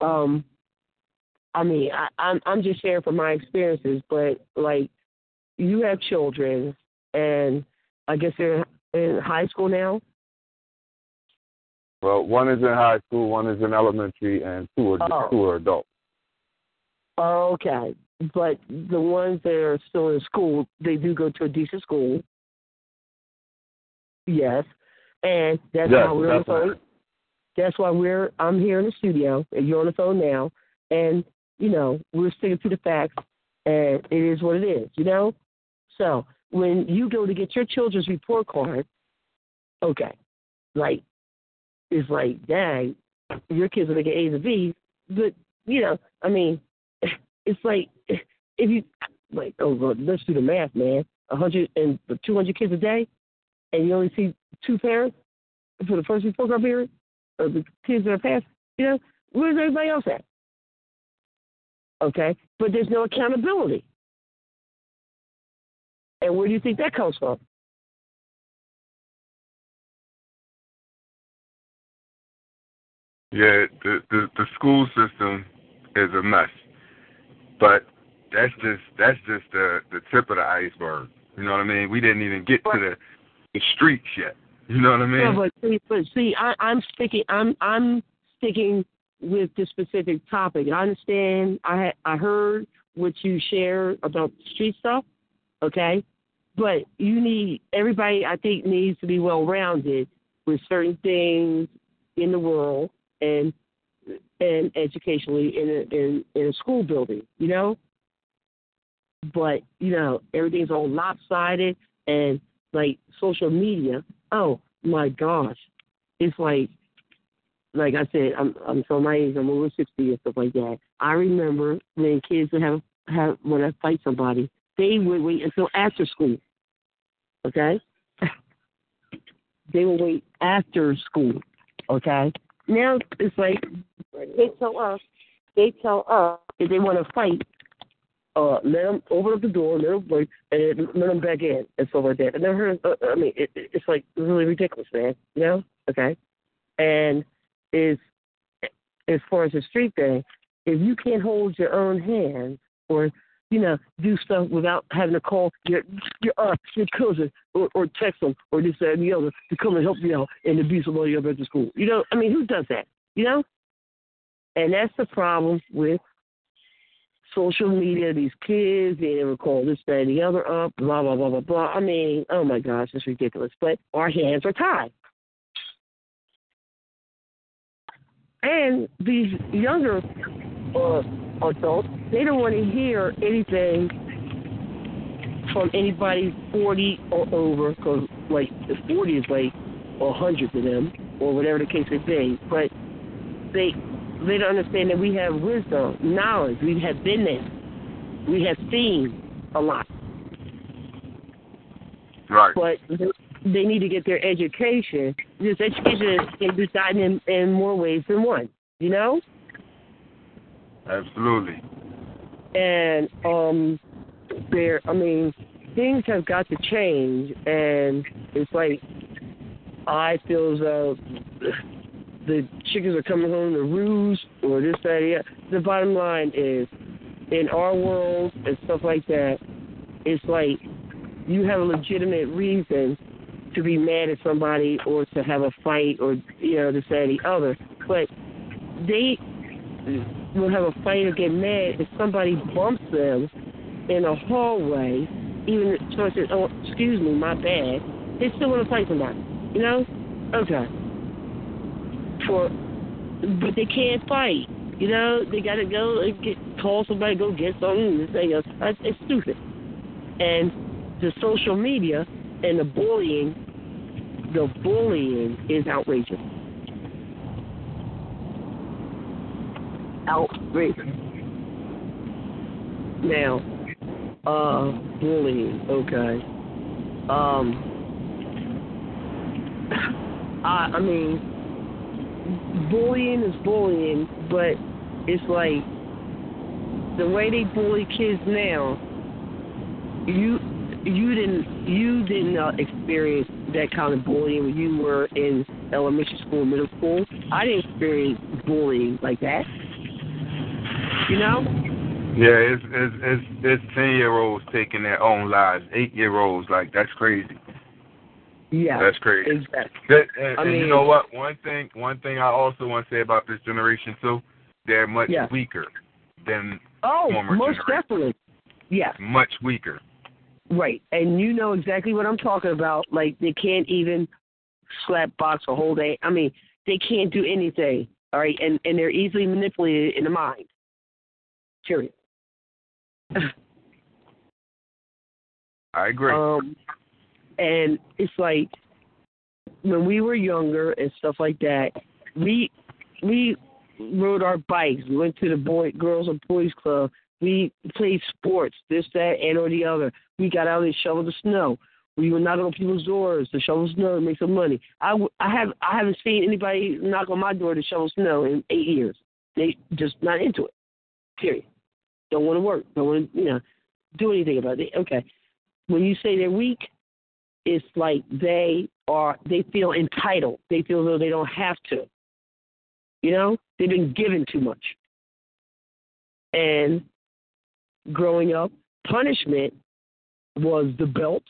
Um I mean, I, I'm I'm just sharing from my experiences, but like you have children, and I guess they're in high school now. Well, one is in high school, one is in elementary, and two are Oh. two are adults. Okay, but the ones that are still in school, they do go to a decent school. Yes, and that's Yes, why we're on the phone. That's why we're I'm here in the studio, and you're on the phone now, and you know we're sticking to the facts, and it is what it is, you know. So when you go to get your children's report card, okay, like it's like, dang, your kids are gonna get A's and B's, but you know, I mean, it's like if you like, oh, well, let's do the math, man. A hundred and two hundred kids a day, and you only see two parents for the first report card period of the kids that are passed. You know, where's everybody else at? Okay, but there's no accountability. And where do you think that comes from? Yeah, the, the the school system is a mess, but that's just that's just the the tip of the iceberg. You know what I mean? We didn't even get to the the streets yet. You know what I mean? Yeah, but see, but see, I, I'm sticking. I'm I'm sticking with this specific topic. I understand. I I heard what you shared about the street stuff. Okay, but you need everybody. I think needs to be well rounded with certain things in the world and and educationally in a, in in a school building. You know. But you know everything's all lopsided and like social media. Oh my gosh, it's like, like I said, I'm I'm so my age. I'm over sixty and stuff like that. I remember when kids would have have when I fight somebody, they would wait until after school. Okay, they would wait after school. Okay, now it's like they tell us, they tell us if they want to fight, uh, let them open up the door, let them break, and let them back in and stuff like that. I never heard. Uh, I mean, it, it's like really ridiculous, man. You know? Okay. And is as far as the street thing, if you can't hold your own hand or you know do stuff without having to call your your uh, your cousin or, or text them or this that and the other to come and help you out and be somebody up at the school. You know, I mean, who does that? You know. And that's the problem with social media, these kids, they never call this, that, and the other up, blah, blah, blah, blah, blah. I mean, oh my gosh, it's ridiculous. But our hands are tied. And these younger uh, adults, they don't want to hear anything from anybody 40 or over, because, like, the 40 is like a 100 to them, or whatever the case may be. But they they don't understand that we have wisdom, knowledge. We have been there. We have seen a lot. Right. But they need to get their education. This education can be gotten in, in more ways than one, you know? Absolutely. And um there I mean, things have got to change and it's like I feel as though the chickens are coming home to roost or this, that, yeah. The bottom line is, in our world and stuff like that, it's like you have a legitimate reason to be mad at somebody or to have a fight or you know this, that, and the other, but they will have a fight or get mad if somebody bumps them in a hallway, even if someone says, "Oh, excuse me, my bad," they still want to fight somebody. You know? Okay for, but they can't fight. You know, they got to go and get call somebody, go get something. This thing, it's, it's stupid. And the social media and the bullying, the bullying is outrageous. Outrageous. Now, uh, bullying. Okay. Um, I, I mean, bullying is bullying, but it's like the way they bully kids now. You you didn't you didn't uh, experience that kind of bullying when you were in elementary school, middle school. I didn't experience bullying like that. You know? Yeah, it's it's it's, it's ten year olds taking their own lives. Eight year olds, like that's crazy. Yeah, that's crazy. Exactly. That, and, I and mean, you know what? One thing, one thing I also want to say about this generation too, they're much Yeah. weaker than Oh, former most generation. definitely. Yeah, much weaker. right. And you know exactly what I'm talking about. Like they can't even slap box a whole day. I mean, they can't do anything. All right, and and they're easily manipulated in the mind. Period. I agree. Um, and it's like when we were younger and stuff like that, we we rode our bikes. We went to the boy, girls and boys club. We played sports, this, that, and or the other. We got out and shoveled the snow. We would knock on people's doors to shovel snow and make some money. I, w- I have I haven't seen anybody knock on my door to shovel snow in eight years. They just not into it. Period. Don't want to work. Don't want to you know do anything about it. Okay. When you say they're weak, it's like they are they feel entitled. They feel though they don't have to. You know, they've been given too much. And growing up, punishment was the belt,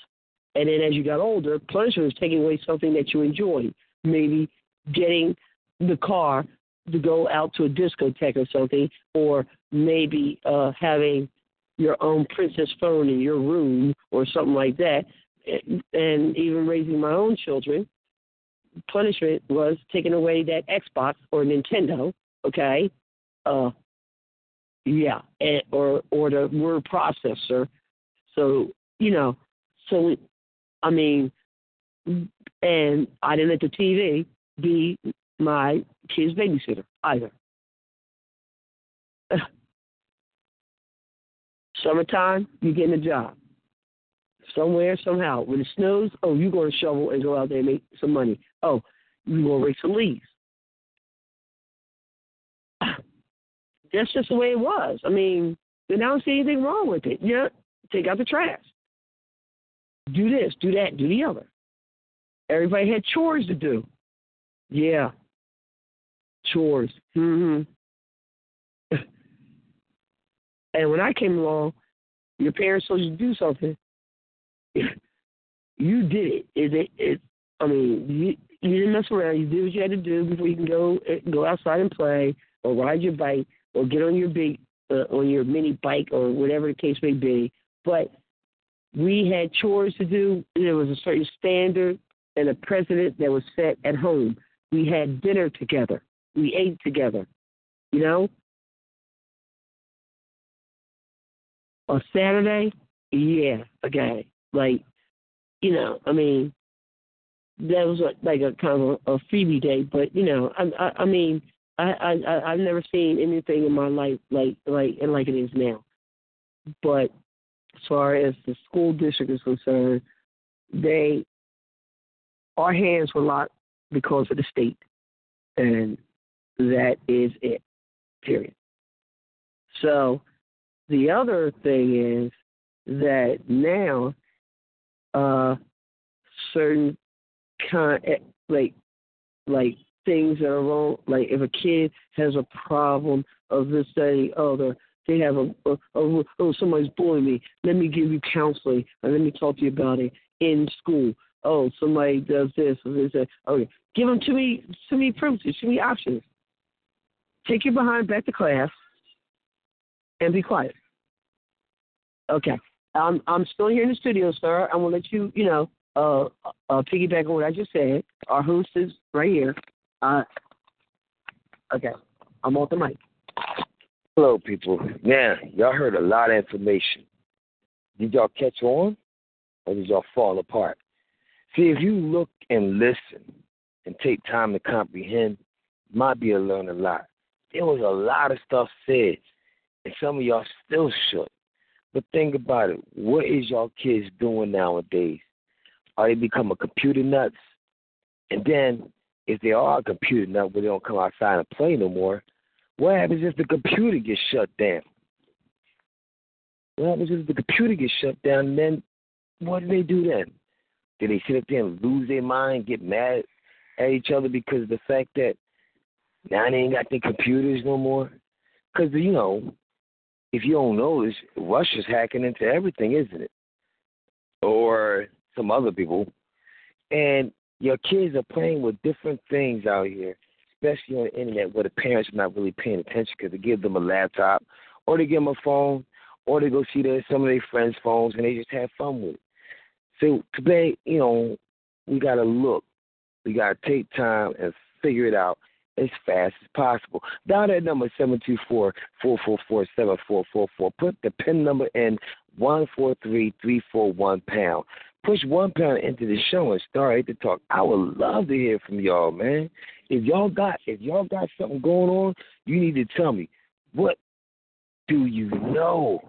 and then as you got older, punishment was taking away something that you enjoyed. Maybe getting the car to go out to a discotheque or something, or maybe uh, having your own princess phone in your room or something like that and even raising my own children, punishment was taking away that Xbox or Nintendo, okay? Uh yeah, and, or or the word processor. So, you know, so I mean and I didn't let the TV be my kid's babysitter either. Summertime, you're getting a job. Somewhere, somehow. When it snows, oh, you're going to shovel and go out there and make some money. Oh, you're going to rake some leaves. That's just the way it was. I mean, and I don't see anything wrong with it. Yeah, take out the trash. Do this, do that, do the other. Everybody had chores to do. Yeah. Chores. hmm and when I came along, your parents told you to do something. You did it. It, it, it I mean, you, you didn't mess around. You did what you had to do before you can go go outside and play, or ride your bike, or get on your big uh, on your mini bike, or whatever the case may be. But we had chores to do. There was a certain standard and a precedent that was set at home. We had dinner together. We ate together. You know, on Saturday, yeah, okay, like you know, I mean, that was like a kind of a, a freebie day, but you know, I, I, I mean, I, I, I've never seen anything in my life like like and like it is now. But as far as the school district is concerned, they our hands were locked because of the state, and that is it. Period. So the other thing is that now uh certain kind like like things that are wrong like if a kid has a problem of this day oh the they have a, a, a oh somebody's bullying me let me give you counseling and let me talk to you about it in school. Oh somebody does this or this that. okay give them too many too many privileges too me options. Take your behind back to class and be quiet okay I'm I'm still here in the studio, sir. I'm gonna let you, you know, uh, uh, piggyback on what I just said. Our host is right here. Uh, okay, I'm off the mic. Hello, people. Now, y'all heard a lot of information. Did y'all catch on, or did y'all fall apart? See, if you look and listen and take time to comprehend, might be to learn a lot. There was a lot of stuff said, and some of y'all still shook. But think about it. What is y'all kids doing nowadays? Are they becoming computer nuts? And then, if they are a computer nuts, but they don't come outside and play no more, what happens if the computer gets shut down? What happens if the computer gets shut down? And then, what do they do then? Do they sit up there and lose their mind, get mad at each other because of the fact that now they ain't got their computers no more? Because, you know, if you don't know this, Russia's hacking into everything, isn't it? Or some other people. And your kids are playing with different things out here, especially on the internet where the parents are not really paying attention because they give them a laptop or they give them a phone or they go see their, some of their friends' phones and they just have fun with it. So today, you know, we got to look. We got to take time and figure it out as fast as possible. Dial that number seven two four four four four seven four four four. Put the PIN number in one four three three four one pound. Push one pound into the show and start to talk. I would love to hear from y'all, man. If y'all got if y'all got something going on, you need to tell me. What do you know?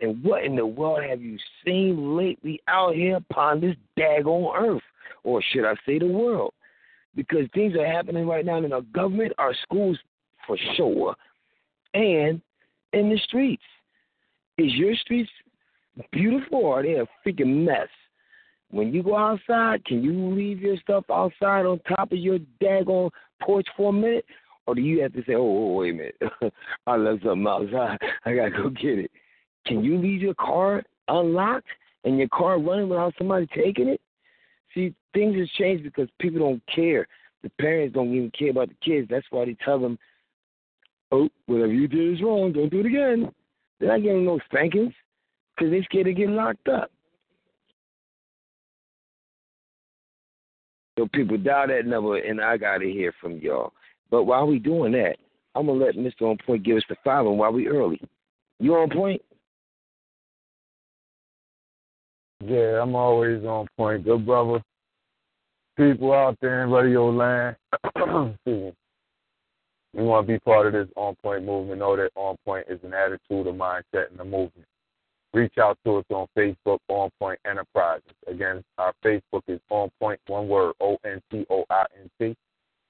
And what in the world have you seen lately out here upon this daggone earth? Or should I say the world? Because things are happening right now in our government, our schools for sure, and in the streets. Is your streets beautiful or are they a freaking mess? When you go outside, can you leave your stuff outside on top of your daggone porch for a minute? Or do you have to say, oh, oh wait a minute, I left something outside. I got to go get it. Can you leave your car unlocked and your car running without somebody taking it? See, things have changed because people don't care. The parents don't even care about the kids. That's why they tell them, "Oh, whatever you did is wrong. Don't do it again." They're not getting no spankings because they're scared of getting locked up. So people dial that number, and I gotta hear from y'all. But while we doing that, I'm gonna let Mr. On Point give us the following while we early. You on point? Yeah, I'm always on point. Good brother. people out there in radio land, you want to be part of this On Point movement, know that On Point is an attitude, a mindset, and a movement. Reach out to us on Facebook, On Point Enterprises. Again, our Facebook is On Point, one word, O N T O I N T.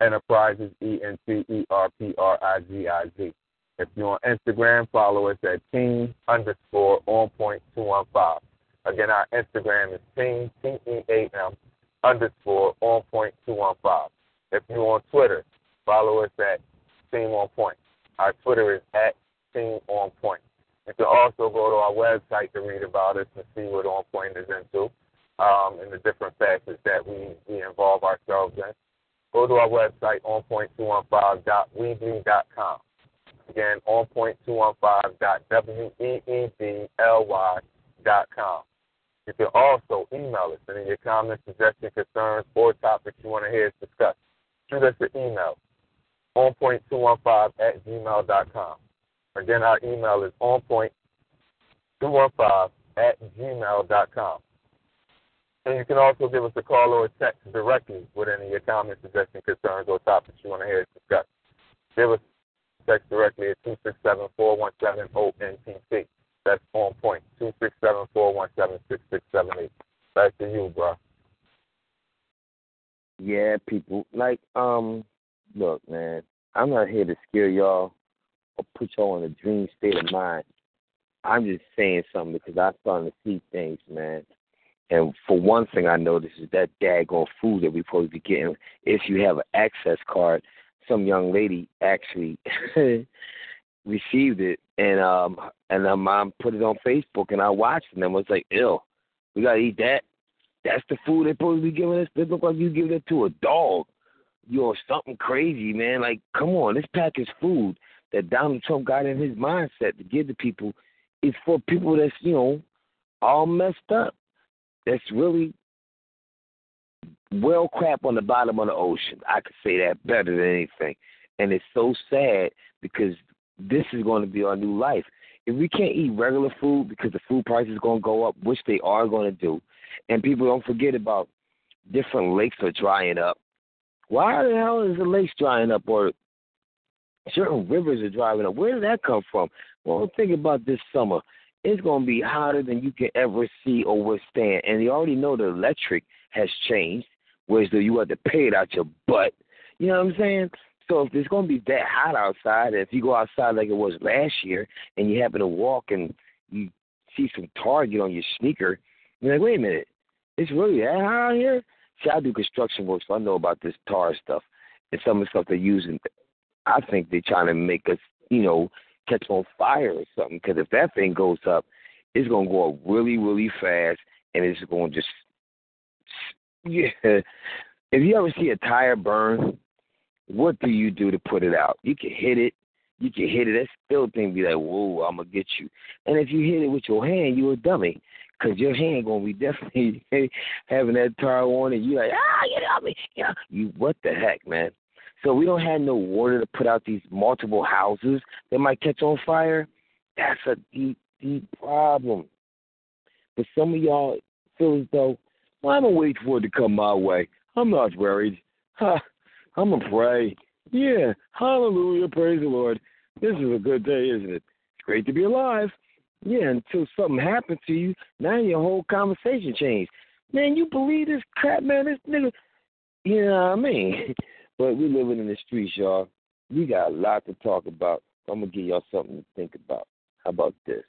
Enterprises, E N T E R P R I G I Z. If you're on Instagram, follow us at team underscore on point 215. Again, our Instagram is team, T E A M, underscore on point 215. If you're on Twitter, follow us at team on point. Our Twitter is at team on point. You can also go to our website to read about us and see what On Point is into um, and the different facets that we, we involve ourselves in. Go to our website, onpoint215.weebly.com. Again, onpoint215.weebly.com. You can also email us any your comments, suggestions, concerns, or topics you want to hear us discuss. Shoot us an email, onpoint215 at gmail.com. Again, our email is onpoint215 at gmail.com. And you can also give us a call or a text directly with any of your comments, suggestions, concerns, or topics you want to hear us discuss. Give us a text directly at 267-417-ONPT. That's on point, 267-417-6678. Back to you, bro. Yeah, people. Like, um, look, man, I'm not here to scare y'all or put y'all in a dream state of mind. I'm just saying something because I'm starting to see things, man. And for one thing I noticed is that daggone food that we're supposed to be getting. If you have an access card, some young lady actually received it and um and her mom put it on Facebook and I watched and I was like, ill, we gotta eat that. That's the food they're supposed to be giving us. It look like you giving it to a dog. You're something crazy, man. Like, come on, this packaged food that Donald Trump got in his mindset to give to people is for people that's, you know, all messed up. That's really well crap on the bottom of the ocean. I could say that better than anything. And it's so sad because this is going to be our new life. If we can't eat regular food because the food prices are going to go up, which they are going to do, and people don't forget about different lakes are drying up. Why the hell is the lakes drying up or certain rivers are drying up? Where did that come from? Well, think about this summer. It's going to be hotter than you can ever see or withstand. And you already know the electric has changed, whereas you have to pay it out your butt. You know what I'm saying? So if it's going to be that hot outside, if you go outside like it was last year, and you happen to walk and you see some Target on your sneaker, you're like, wait a minute, it's really that hot out here? See, I do construction work, so I know about this tar stuff and some of the stuff they're using. I think they're trying to make us, you know, catch on fire or something. Because if that thing goes up, it's gonna go up really, really fast, and it's gonna just, yeah. If you ever see a tire burn, what do you do to put it out? You can hit it. You can hit it. That still thing be like, whoa, I'm gonna get you. And if you hit it with your hand, you a dummy. Cause your hand gonna be definitely having that tar on it. You like, ah, you know me. You know, you what the heck, man? So we don't have no water to put out these multiple houses that might catch on fire. That's a deep, deep problem. But some of y'all feel as though, well, I'm gonna wait for it to come my way. I'm not worried. Huh. I'm gonna pray. Yeah, hallelujah, praise the Lord. This is a good day, isn't it? It's great to be alive. Yeah, until something happened to you, now your whole conversation changed. Man, you believe this crap, man? This nigga, you know what I mean? But we living in the streets, y'all. We got a lot to talk about. I'm gonna give y'all something to think about. How about this?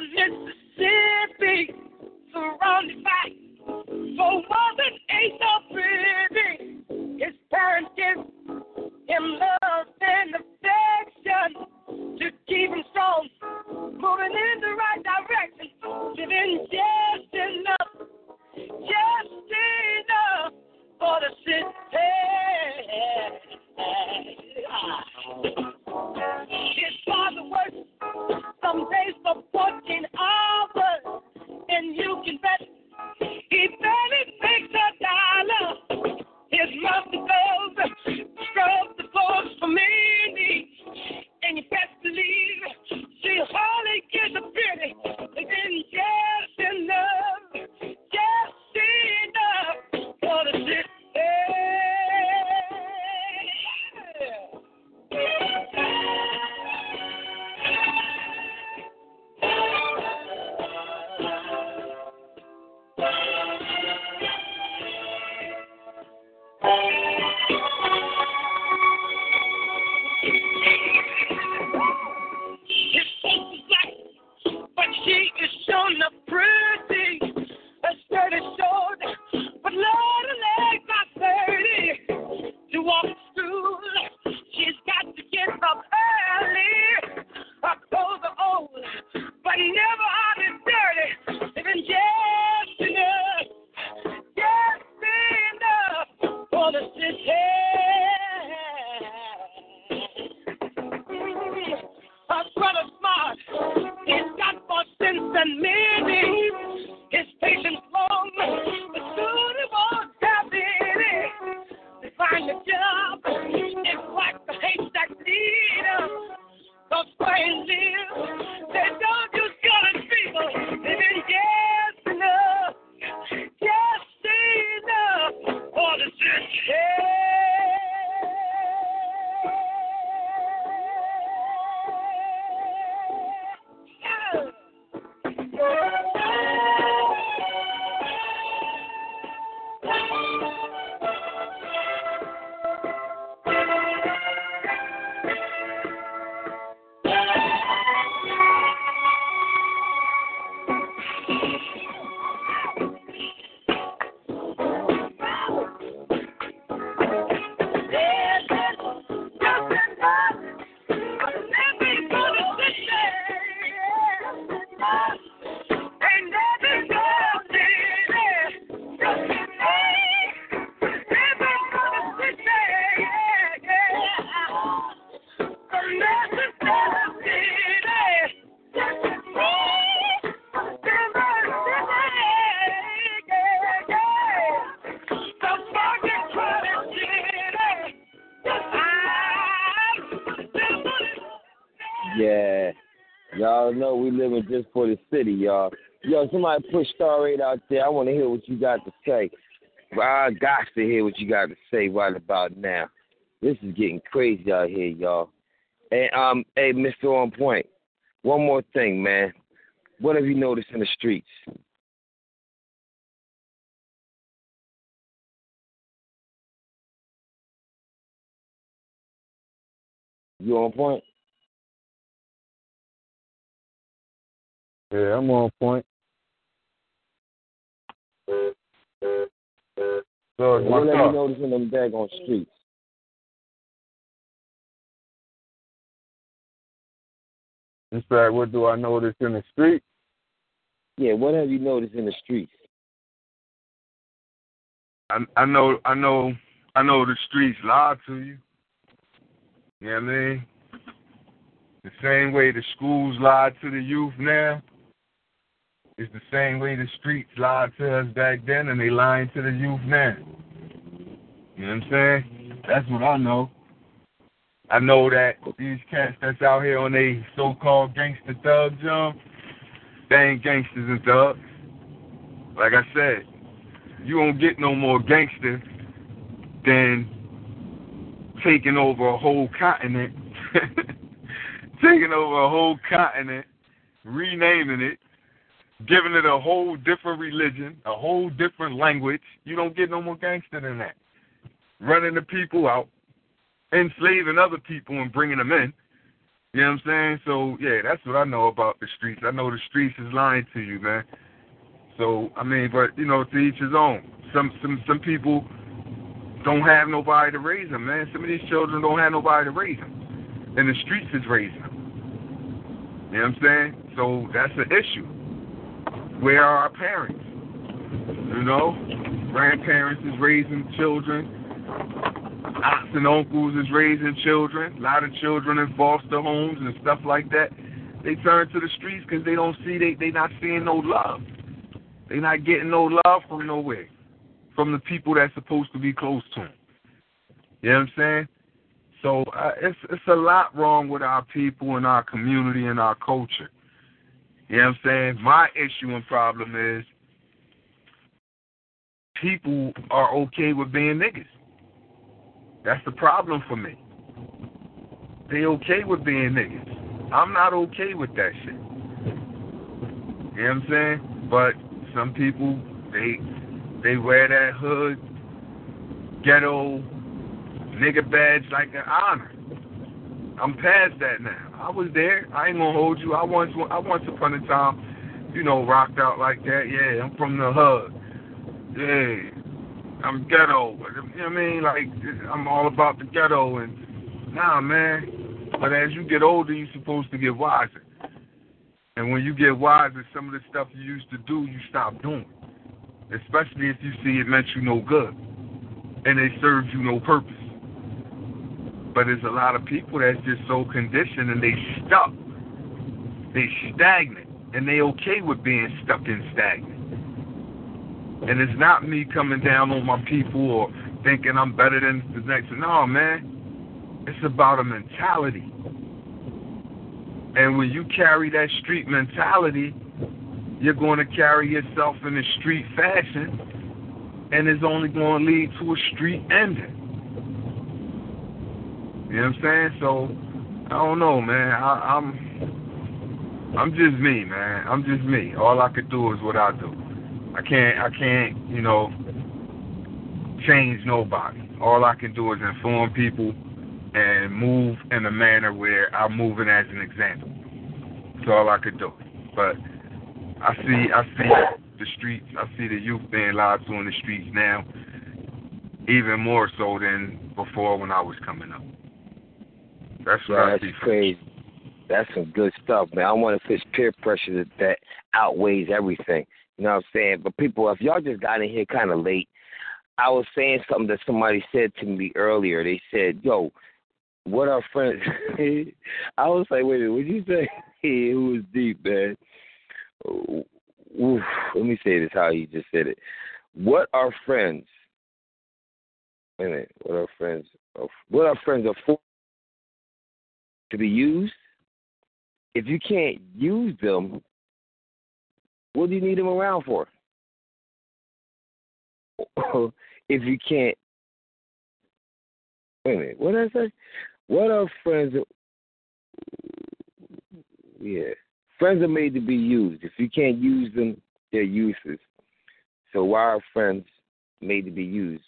Mississippi, surrounded by four mothers, ain't no pretty. His parents give him love and affection to keep him strong, moving in the right direction, living just Somebody push Star 8 out there. I want to hear what you got to say. I got to hear what you got to say right about now. This is getting crazy out here, y'all. And um, hey, Mr. On. Point, one more thing, man. What have you noticed in the streets? You on point? Yeah, I'm on point. So it's what my have car. you noticed in them daggone streets? In fact, what do I notice in the street? Yeah, what have you noticed in the streets? I I know I know I know the streets lie to you. You know what I mean? The same way the schools lie to the youth now, it's the same way the streets lied to us back then and they lying to the youth now. You know what I'm saying? That's what I know. I know that these cats that's out here on they so called gangster thug jump, they ain't gangsters and thugs. Like I said, you won't get no more gangster than taking over a whole continent, taking over a whole continent, renaming it, giving it a whole different religion, a whole different language. You don't get no more gangster than that. Running the people out, enslaving other people and bringing them in. You know what I'm saying? So yeah, that's what I know about the streets. I know the streets is lying to you, man. So I mean, but you know, to each his own. Some some some people don't have nobody to raise them, man. Some of these children don't have nobody to raise them, and the streets is raising them. You know what I'm saying? So that's an issue. Where are our parents? You know, grandparents is raising children. Aunts and uncles is raising children. A lot of children in foster homes and stuff like that. They turn to the streets because they don't see they they not seeing no love. They not getting no love from nowhere, from the people that's supposed to be close to them. You know what I'm saying? So uh, it's it's a lot wrong with our people and our community and our culture. You know what I'm saying? My issue and problem is people are okay with being niggas. That's the problem for me. They okay with being niggas. I'm not okay with that shit. You know what I'm saying? But some people they they wear that hood ghetto nigga badge like an honor. I'm past that now. I was there. I ain't gonna hold you. I once I once upon a time, you know, rocked out like that. Yeah, I'm from the hood. Yeah, I'm ghetto. You know what I mean? Like I'm all about the ghetto and nah, man. But as you get older, you're supposed to get wiser. And when you get wiser, some of the stuff you used to do, you stop doing. Especially if you see it meant you no good and it served you no purpose. But there's a lot of people that's just so conditioned and they stuck. They stagnant. And they okay with being stuck and stagnant. And it's not me coming down on my people or thinking I'm better than the next. No, man. It's about a mentality. And when you carry that street mentality, you're going to carry yourself in a street fashion, and it's only going to lead to a street ending. You know what I'm saying? So I don't know, man. I, I'm I'm just me, man. I'm just me. All I could do is what I do. I can't I can't, you know, change nobody. All I can do is inform people and move in a manner where I'm moving as an example. That's all I could do. But I see I see the streets, I see the youth being lied to in the streets now, even more so than before when I was coming up. That's Yeah, that's crazy. That's some good stuff, man. I wonder if it's peer pressure that, that outweighs everything. You know what I'm saying? But people, if y'all just got in here kind of late, I was saying something that somebody said to me earlier. They said, "Yo, what are friends?" I was like, "Wait a minute, what you say?" it was deep, man. Oof, let me say this how he just said it. What are friends? Wait a minute. What are friends? What are friends are for? To be used if you can't use them, what do you need them around for? if you can't, wait a minute, what did I say? What are friends? Yeah, friends are made to be used. If you can't use them, they're useless. So why are friends made to be used?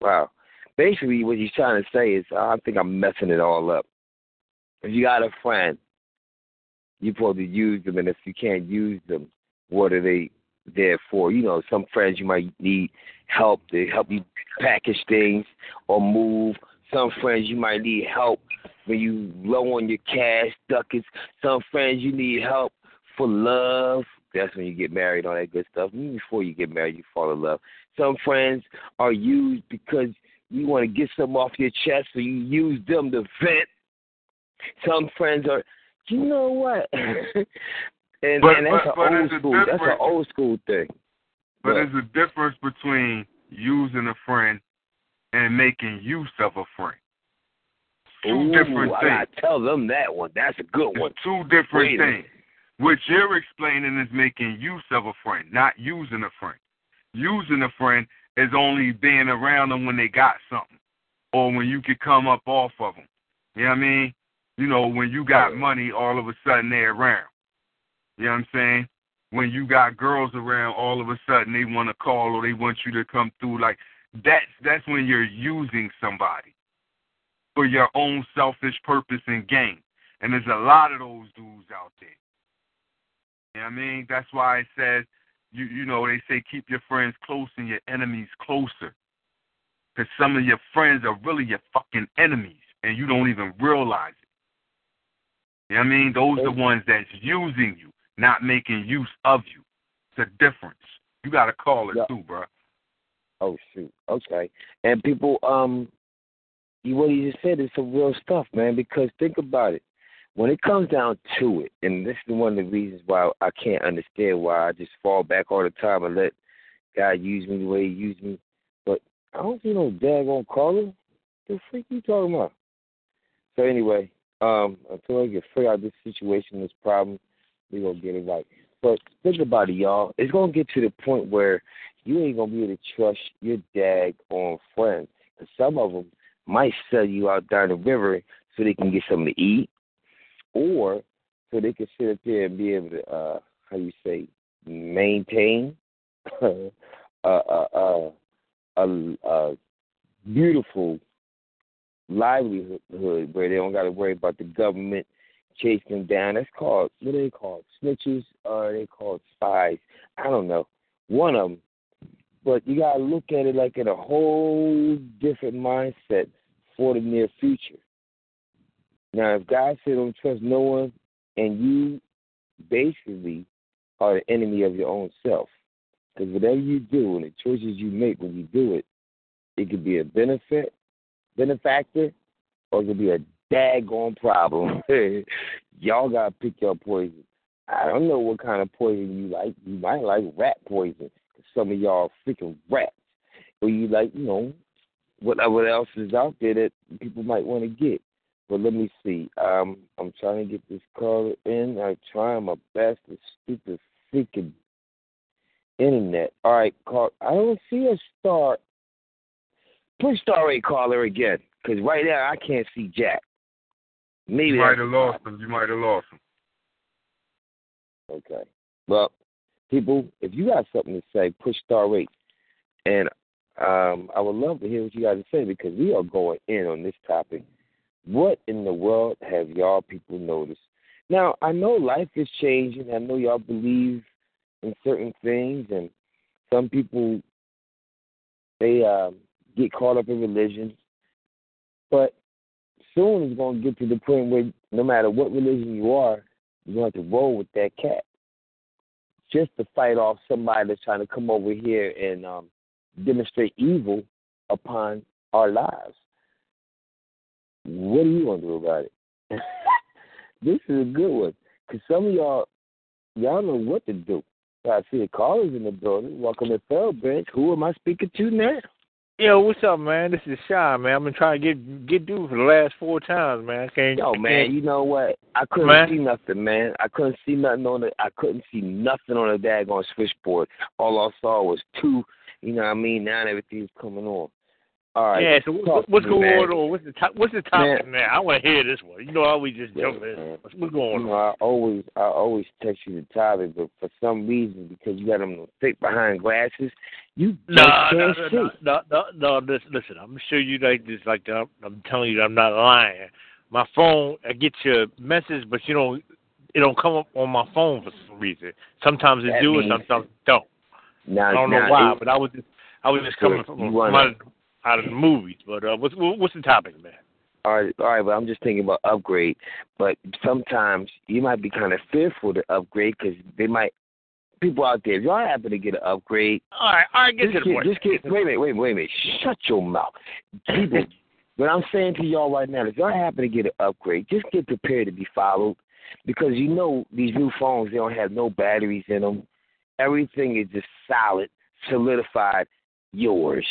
Wow. Basically, what he's trying to say is, I think I'm messing it all up. If you got a friend, you probably use them, and if you can't use them, what are they there for? You know, some friends you might need help to help you package things or move. Some friends you might need help when you low on your cash ducats. Some friends you need help for love. That's when you get married, all that good stuff. Even before you get married, you fall in love. Some friends are used because you want to get something off your chest, so you use them to vent. Some friends are, you know what? and, But- and that's but- an old school. That's an old school thing. But But- there's a difference between using a friend and making use of a friend. Two Ooh, different I things. gotta tell them that one. That's a good one. Two different Wait things. What you're explaining is making use of a friend, not using a friend. Using a friend is only being around them when they got something, or when you could come up off of them. You know what I mean? You know, when you got money, all of a sudden they're around. You know what I'm saying? When you got girls around, all of a sudden they want to call or they want you to come through. Like that's that's when you're using somebody for your own selfish purpose and gain. And there's a lot of those dudes out there. You know what I mean? That's why it says, you you know, they say keep your friends close and your enemies closer. Because some of your friends are really your fucking enemies, and you don't even realize it. You know what I mean? Those are the ones that's using you, not making use of you. It's a difference. You got to call it Yeah. too, bro. Oh shoot. Okay. And people, um, you, what you just said is some real stuff, man. Because think about it. When it comes down to it, and this is one of the reasons why I can't understand why I just fall back all the time and let God use me the way He used me. But I don't see no daggone caller. The freak you talking about? So anyway, um, until I get free out this situation, this problem, we gonna get it right. But think about it, y'all. It's gonna get to the point where you ain't gonna be able to trust your dag on friends. 'Cause some of them might sell you out down the river so they can get something to eat, or so they can sit up there and be able to, uh, how you say, maintain a, a, a, a, a beautiful livelihood where they don't got to worry about the government chasing them down. That's called what are they called? Snitches or they called spies? I don't know. One of them. But you gotta look at it like in a whole different mindset for the near future. Now, if God said don't trust no one, and you basically are the enemy of your own self, because whatever you do and the choices you make when you do it, it could be a benefit, benefactor, or it could be a daggone problem. Y'all gotta pick your poison. I don't know what kind of poison you like. You might like rat poison. some of y'all are freaking rats. Or you like, you know, whatever else is out there that people might want to get. But let me see. Um, I'm trying to get this caller in. I'm trying my best. The stupid freaking internet. All right, call. I don't see a star. Push star eight caller again, because right now I can't see Jack. Maybe You might have lost him. You might have lost him. Okay. Well, people, if you got something to say, push star eight. And um, I would love to hear what you guys say because we are going in on this topic. What in the world have y'all people noticed? Now, I know life is changing. I know y'all believe in certain things, and some people they um, get caught up in religion. But soon it's going to get to the point where no matter what religion you are, you're going to have to roll with that cat just to fight off somebody that's trying to come over here and um, demonstrate evil upon our lives. What are you to do about it? this is a good one because some of y'all, y'all know what to do. I see the callers in the building. Welcome to Branch. Who am I speaking to now? Yo, what's up, man? This is Shy, man. I've been trying to get get due for the last four times, man. I can't. Yo, man, can't- you know what? I couldn't Man. see nothing, man. I couldn't see nothing on the. I couldn't see nothing on the daggone switchboard. All I saw was two. You know what I mean? Now everything's coming on. All right. yeah. So talk what, to what's me, going man. on? What's the top, what's the topic now? I want to hear this one. You know, I always just Yeah, jump in. man. What's, what's going You know, on? I always, I always text you the topic, but for some reason, because you got them thick behind glasses, you No, no, no, no, no, no. Listen, listen, I'm sure you like this. Like I'm, I'm telling you, I'm not lying. My phone, I get your message, but you don't. It don't come up on my phone for some reason. Sometimes it That do, and sometimes it don't. Now, I don't know why, it- but I was just, I was just coming from, from wanna- out, of, the movies. But uh, what's what's the topic, man? all right, all right, but I'm just thinking about upgrade. But sometimes you might be kind of fearful to upgrade because they might. People out there, if y'all happen to get an upgrade, All right, all right, get just to the point. just get, wait a minute, wait a minute, wait a minute. Shut your mouth. People, what I'm saying to y'all right now, if y'all happen to get an upgrade, just get prepared to be followed because you know these new phones, they don't have no batteries in them. Everything is just solid, solidified, yours.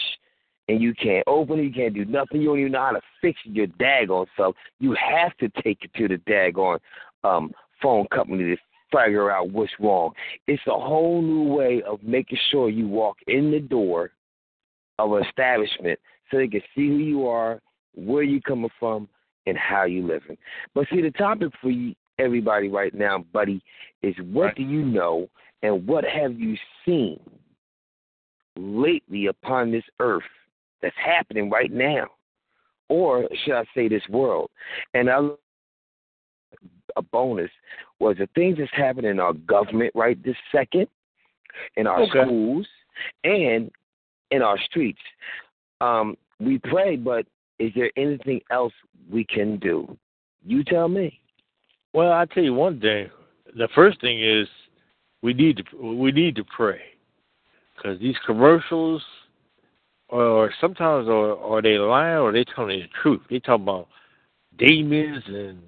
And you can't open it, you can't do nothing. You don't even know how to fix your daggone self. You have to take it to the daggone um, phone company to figure out what's wrong. It's a whole new way of making sure you walk in the door of an establishment so they can see who you are, where you coming from, and how you living. But see, the topic for you, everybody right now, buddy, is what do you know and what have you seen lately upon this earth that's happening right now? Or should I say this world? And I a bonus was the things that's happening in our government right this second, in our Okay. schools, and in our streets. Um, we pray, but is there anything else we can do? You tell me. Well, I tell you one thing. The first thing is we need to we need to pray because these commercials, or sometimes or are they lying or they telling the truth? They talk about demons and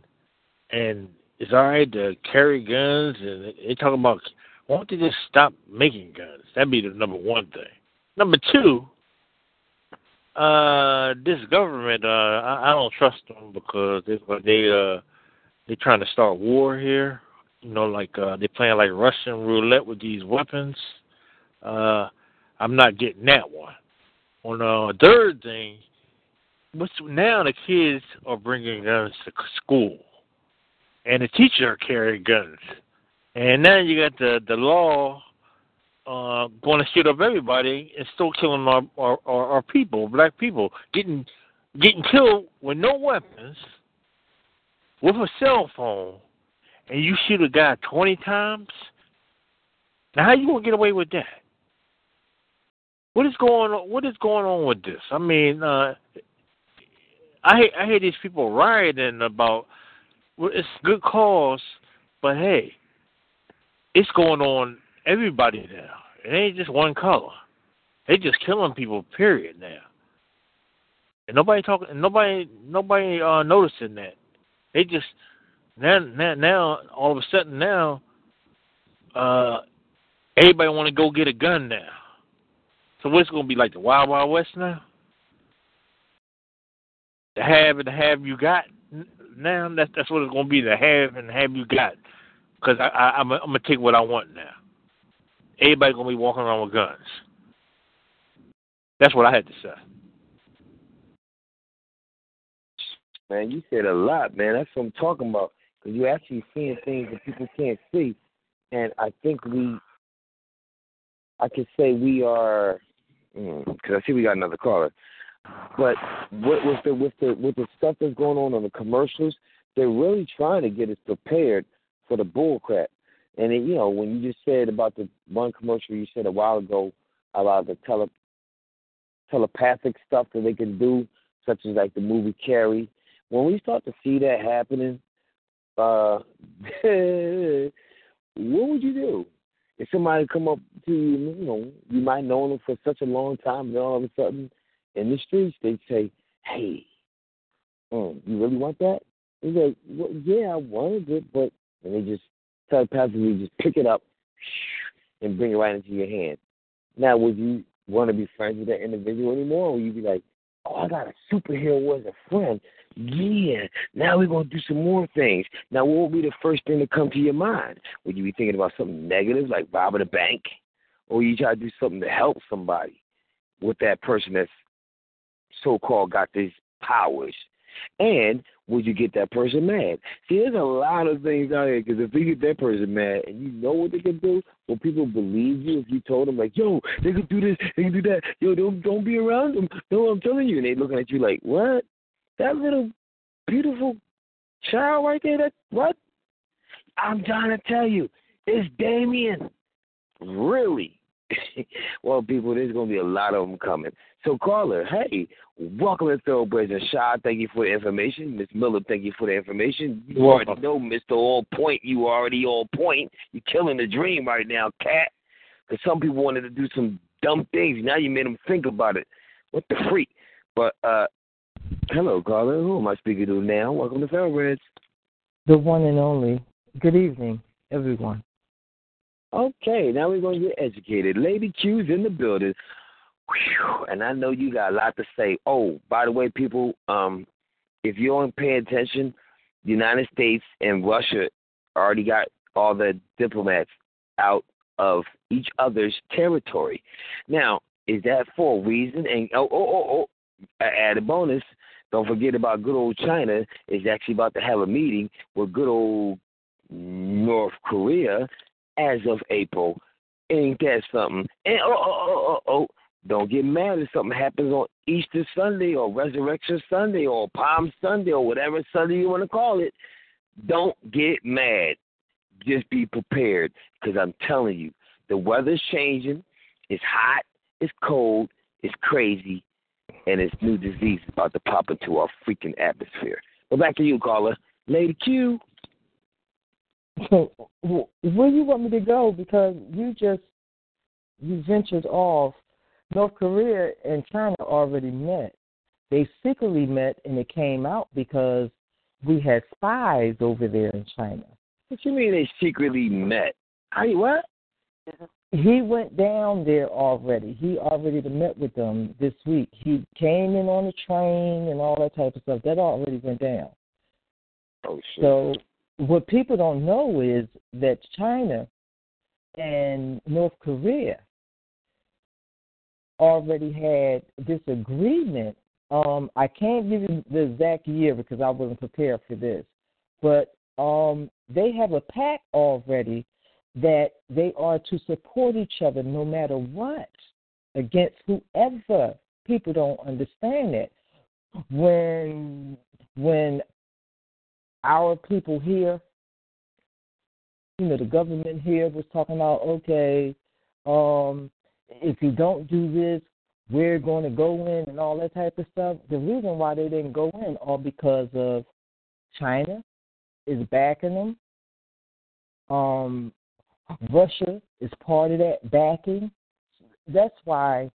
and it's all right to carry guns and they talk about why don't they just stop making guns? That'd be the number one thing. Number two, uh, this government, uh, I, I don't trust them because they they uh they trying to start war here. You know, like uh they playing like Russian roulette with these weapons. Uh I'm not getting that one. On uh third thing, what's now the kids are bringing guns to school, and the teacher are carrying guns, and now you got the the law uh going to shoot up everybody and still killing our our, our, our people, black people, getting getting killed with no weapons with a cell phone. And you shoot a guy 20 times, now how you to get away with that? What is going on? What is going on with this? I mean, uh, I hear, I hear these people rioting about well, it's good cause, but hey, it's going on everybody now. It ain't just one color. They just killing people. Period. Now, and nobody talking. Nobody nobody uh, noticing that. They just now, now, now, all of a sudden, now, uh, everybody want to go get a gun now. So what's going to be like the Wild Wild West now? The have and the have you got now. That's that's what it's going to be. The have and have you got. Because I, I I'm I'm gonna take what I want now. Everybody gonna be walking around with guns. That's what I had to say. Man, you said a lot, man. That's what I'm talking about. Because you're actually seeing things that people can't see. And I think we, I could say we are, because I see we got another caller. But with, with the with the with the stuff that's going on on the commercials, they're really trying to get us prepared for the bull crap. And it, you know, when you just said about the one commercial you said a while ago about the tele telepathic stuff that they can do, such as like the movie Carrie. When we start to see that happening, uh, what would you do? If somebody come up to you, you know, you might know them for such a long time, and all of a sudden, in the streets, they say, "Hey, um, you really want that?" He's like, well, "Yeah, I wanted it, but," and they just telepathically just pick it up and bring it right into your hand. Now, would you want to be friends with that individual anymore? Or will you be like, oh, I got a superhero as a friend. Yeah, now we're going to do some more things. Now, what will be the first thing to come to your mind? Would you be thinking about something negative like robbing a bank? Or you try to do something to help somebody with that person that's so called got these powers? And would you get that person mad? See, there's a lot of things out here because if you get that person mad and you know what they can do, will people believe you if you told them like, "Yo, they can do this, they can do that. Yo, don't don't be around them." No, I'm telling you, and they looking at you like, "What? That little beautiful child right there? That what?" I'm trying to tell you, it's Damien. Really? well, people, there's going to be a lot of them coming. So, caller, hey, welcome to Thoroughbreds and Shaw. Thank you for the information. Miss Miller, thank you for the information. You Welcome. already know, Mr. All Point. You already all point. You're killing the dream right now, cat. Because some people wanted to do some dumb things. Now you made them think about it. What the freak? But, uh, hello, caller. Who am I speaking to now? Welcome to Thoroughbreds. The one and only. Good evening, everyone. Okay, now we're going to get educated. Lady Q's in the building. Whew, and I know you got a lot to say. Oh, by the way, people, um, if you don't pay attention, the United States and Russia already got all the diplomats out of each other's territory. Now, is that for a reason? And oh, oh, oh, oh, a- bonus. Don't forget about good old China is actually about to have a meeting with good old North Korea as of April. Ain't that something? And oh, oh, oh, oh, oh, oh, don't get mad if something happens on Easter Sunday or Resurrection Sunday or Palm Sunday or whatever Sunday you want to call it. Don't get mad. Just be prepared because I'm telling you, the weather's changing. It's hot, it's cold, it's crazy, and it's new disease about to pop into our freaking atmosphere. But back to you, caller. Lady Q. Where you want me to go? Because you just you ventured off. North Korea and China already met. They secretly met, and it came out because we had spies over there in China. What you mean they secretly met? You what? He went down there already. He already met with them this week. He came in on the train and all that type of stuff. That already went down. Oh shit. So what people don't know is that China and North Korea already had this agreement. Um, I can't give you the exact year because I wasn't prepared for this, but um, they have a pact already that they are to support each other no matter what against whoever. People don't understand it. When when our people here, you know, the government here was talking about, okay, um, if you don't do this, we're going to go in and all that type of stuff. The reason why they didn't go in all because of China is backing them. Um, Russia is part of that backing. That's why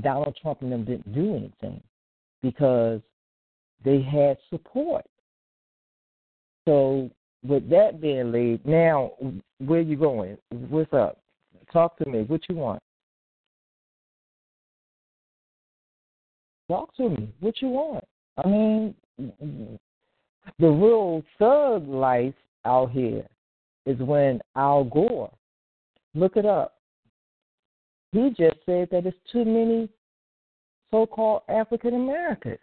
Donald Trump and them didn't do anything because they had support. So with that being laid, now where you going? What's up? Talk to me. What you want? Talk to me. What you want? I mean, the real thug life out here is when Al Gore, look it up. He just said that it's too many so-called African Americans.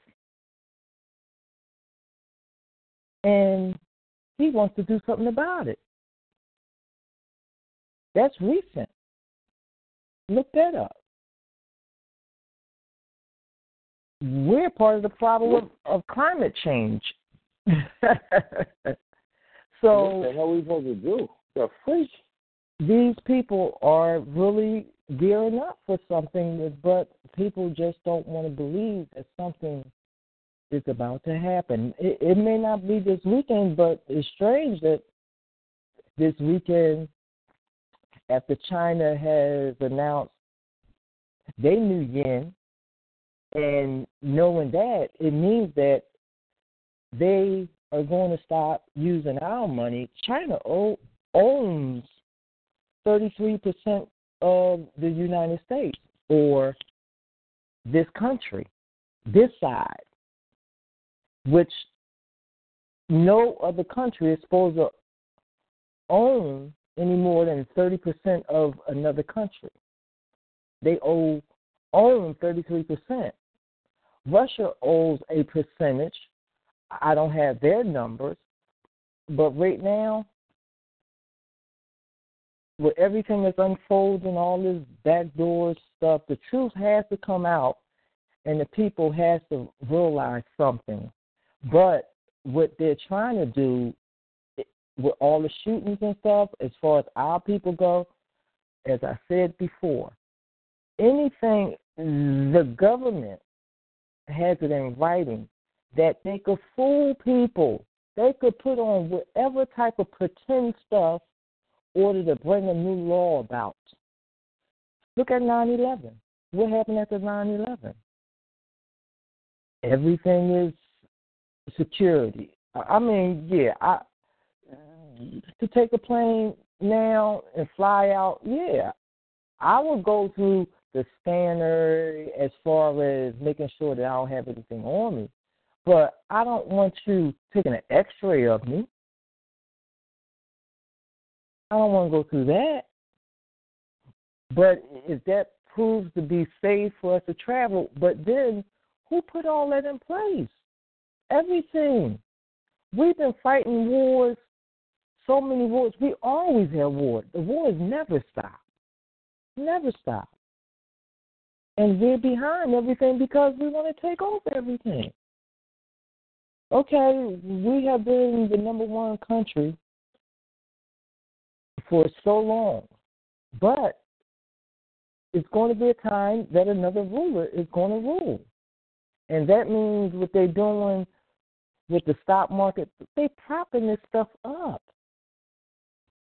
And he wants to do something about it. That's recent. Look that up. We're part of the problem of, of climate change. so what the hell are we supposed to do? The freak. these people are really gearing up for something, but people just don't want to believe that something is about to happen. It, it may not be this weekend, but it's strange that this weekend, after China has announced they knew yen, and knowing that, it means that they are going to stop using our money. China o- owns 33% of the United States or this country, this side, which no other country is supposed to own any more than 30% of another country. They owe own 33%. Russia owes a percentage. I don't have their numbers, but right now, with everything that's unfolding, all this backdoor stuff, the truth has to come out, and the people has to realize something. But what they're trying to do with all the shootings and stuff, as far as our people go, as I said before, anything the government has it in writing that they could fool people. They could put on whatever type of pretend stuff in order to bring a new law about. Look at 9 11. What happened after 9 11? Everything is security. I mean, yeah, I to take a plane now and fly out, yeah, I would go through the scanner as far as making sure that I don't have anything on me. But I don't want you taking an x ray of me. I don't want to go through that. But if that proves to be safe for us to travel, but then who put all that in place? Everything. We've been fighting wars, so many wars. We always have wars. The wars never stop. Never stop. And we're behind everything because we want to take over everything. Okay, we have been the number one country for so long, but it's going to be a time that another ruler is going to rule. And that means what they're doing with the stock market, they propping this stuff up.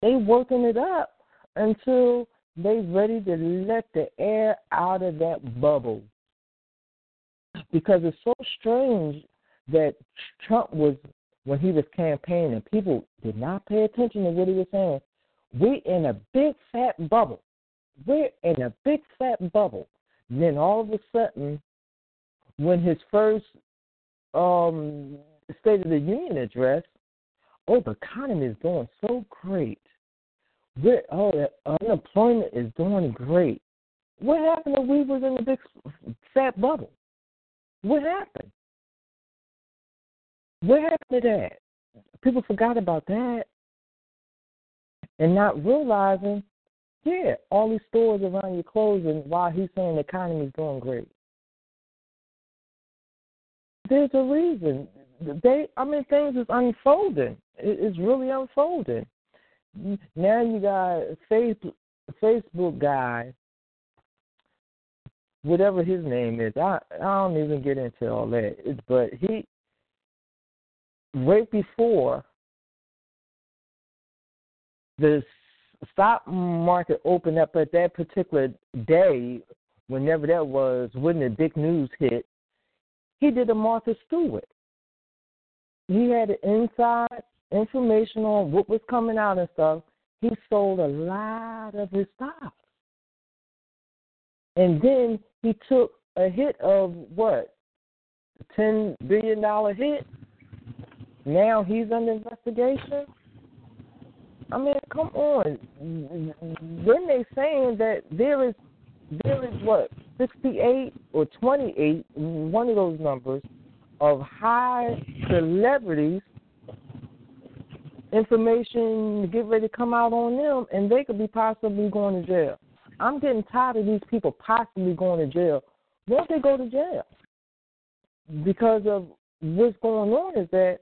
They working it up until they ready to let the air out of that bubble. Because it's so strange that Trump was when he was campaigning, people did not pay attention to what he was saying. We're in a big fat bubble. We're in a big fat bubble. And then all of a sudden, when his first um, State of the Union address, oh, the economy is doing so great. We're, oh, the unemployment is doing great. What happened if we was in a big fat bubble? What happened? What happened to that? People forgot about that. And not realizing, yeah, all these stores around you closing while he's saying the economy is doing great. There's a reason. They, I mean, things is unfolding. It's really unfolding. Now you got Facebook, Facebook guy, whatever his name is. I I don't even get into all that. It's, but he right before the stock market opened up at that particular day, whenever that was, when the big news hit, he did a Martha Stewart. He had inside information on what was coming out and stuff, he sold a lot of his stock. And then he took a hit of what? A ten billion dollar hit. Now he's under investigation. I mean, come on. When they saying that there is there is what sixty eight or twenty eight, one of those numbers, of high celebrities information to get ready to come out on them, and they could be possibly going to jail. I'm getting tired of these people possibly going to jail. Won't they go to jail? Because of what's going on is that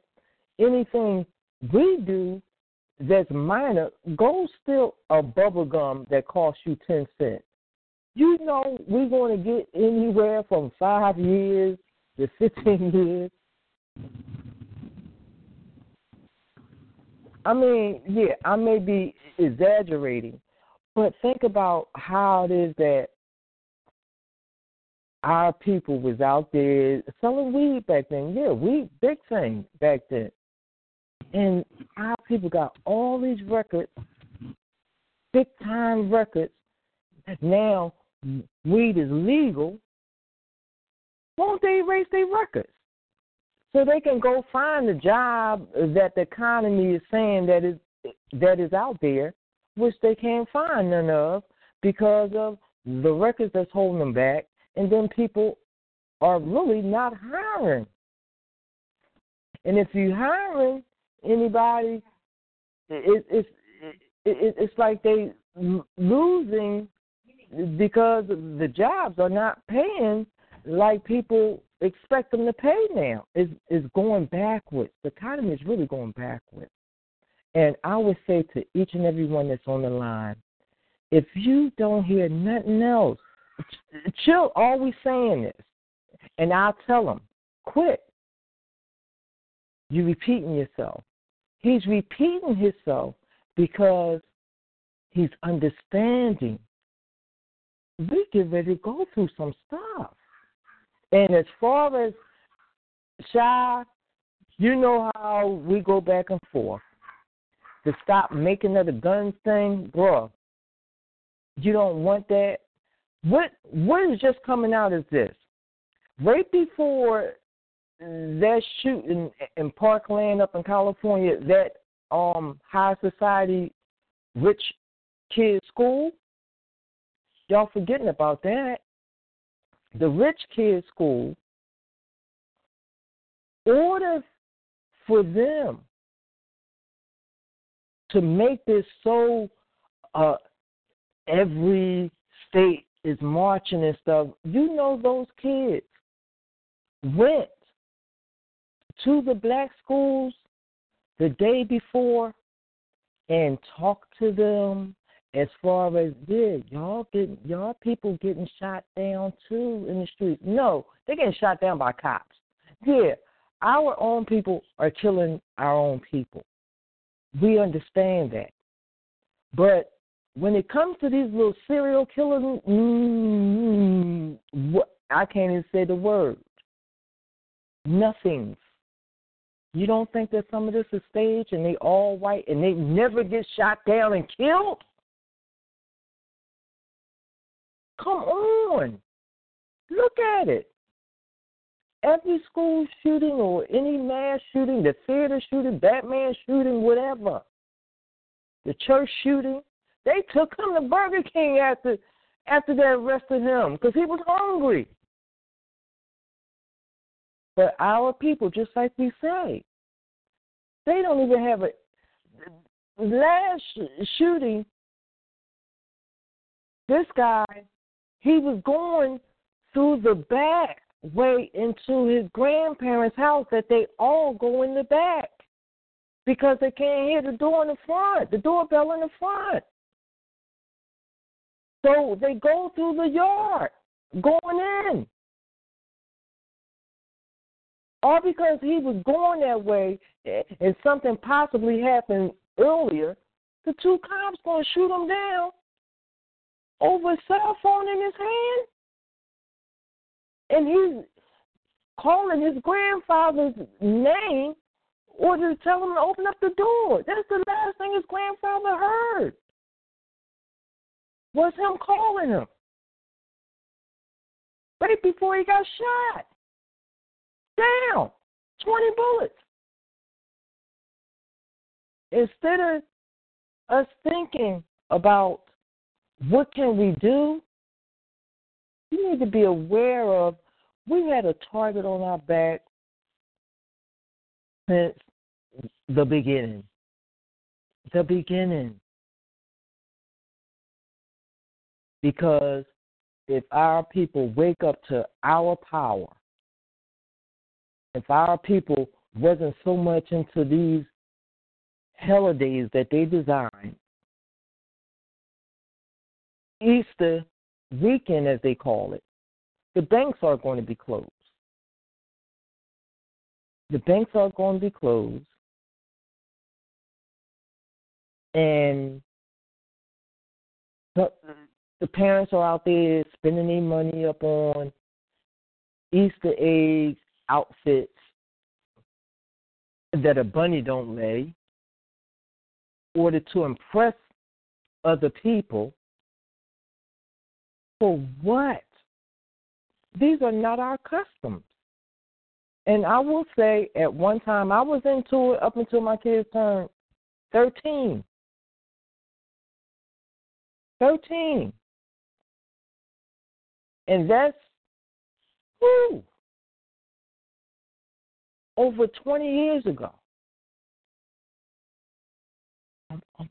anything we do that's minor goes still a bubble gum that costs you ten cents. You know we're going to get anywhere from five years to fifteen years I mean, yeah, I may be exaggerating, but think about how it is that our people was out there selling weed back then. Yeah, weed, big thing back then. And our people got all these records, big time records, now weed is legal, won't they erase their records? So they can go find the job that the economy is saying that is that is out there, which they can't find none of because of the records that's holding them back, and then people are really not hiring. And if you're hiring anybody, it, it's it, it's like they losing because the jobs are not paying like people expect them to pay now. Is is going backwards. The economy is really going backwards. And I would say to each and every one that's on the line, if you don't hear nothing else, chill. Always saying this, and I'll tell them, quit. You're repeating yourself. He's repeating himself because he's understanding. We get ready to go through some stuff. And as far as shy, you know how we go back and forth. To stop making of the guns thing, bro. You don't want that. What what is just coming out is this. Right before that shooting in Parkland up in California, that um high society rich kids school, y'all forgetting about that. The rich kids school order for them to make this so uh every state is marching and stuff. You know those kids went to the black schools the day before and talked to them as far as yeah, y'all get y'all people getting shot down too in the streets. No, they're getting shot down by cops. Yeah, our own people are killing our own people. We understand that. But when it comes to these little serial killers, mm, what, I can't even say the word. Nothing. You don't think that some of this is staged and they all white and they never get shot down and killed? Come on. Look at it. Every school shooting or any mass shooting, the theater shooting, Batman shooting, whatever, the church shooting, they took him to Burger King after after they arrested him because he was hungry. But our people, just like we say, they don't even have a last shooting. This guy, he was going through the back way into his grandparents' house that they all go in the back because they can't hear the door in the front, the doorbell in the front. So they go through the yard, going in. All because he was going that way and something possibly happened earlier, the two cops gonna shoot him down over a cell phone in his hand. And he's calling his grandfather's name or to tell him to open up the door. That's the last thing his grandfather heard was him calling him right before he got shot. Down, 20 bullets. Instead of us thinking about what can we do, we need to be aware of we had a target on our back since the beginning. The beginning. Because if our people wake up to our power, if our people wasn't so much into these holidays that they design, Easter weekend, as they call it, the banks are going to be closed. The banks are going to be closed. And the, the parents are out there spending their money up on Easter eggs, outfits that a bunny don't lay, order to impress other people. For what? These are not our customs. And I will say, at one time, I was into it up until my kids turned 13. 13. And that's, whoo, over 20 years ago.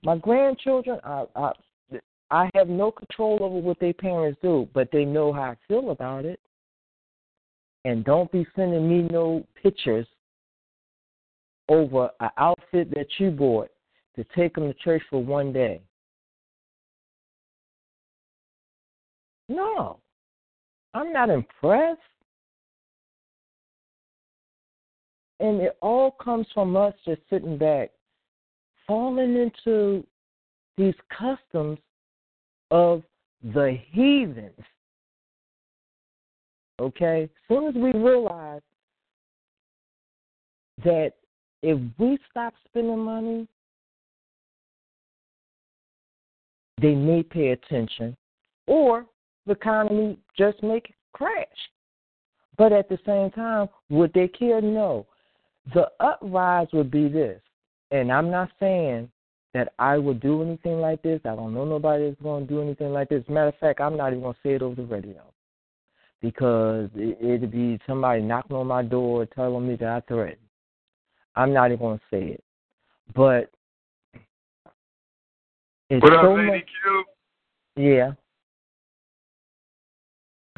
My grandchildren, I, I, I have no control over what their parents do, but they know how I feel about it. And don't be sending me no pictures over an outfit that you bought to take them to church for one day. No, I'm not impressed. And it all comes from us just sitting back, falling into these customs of the heathens. Okay? As soon as we realize that if we stop spending money, they may pay attention, or the economy just may crash. But at the same time, would they care? No. The uprise would be this, and I'm not saying that I would do anything like this. I don't know nobody that's going to do anything like this. Matter of fact, I'm not even going to say it over the radio because it, it'd be somebody knocking on my door telling me that I threatened. I'm not even going to say it. But it's what up, Lady much, Q? Yeah.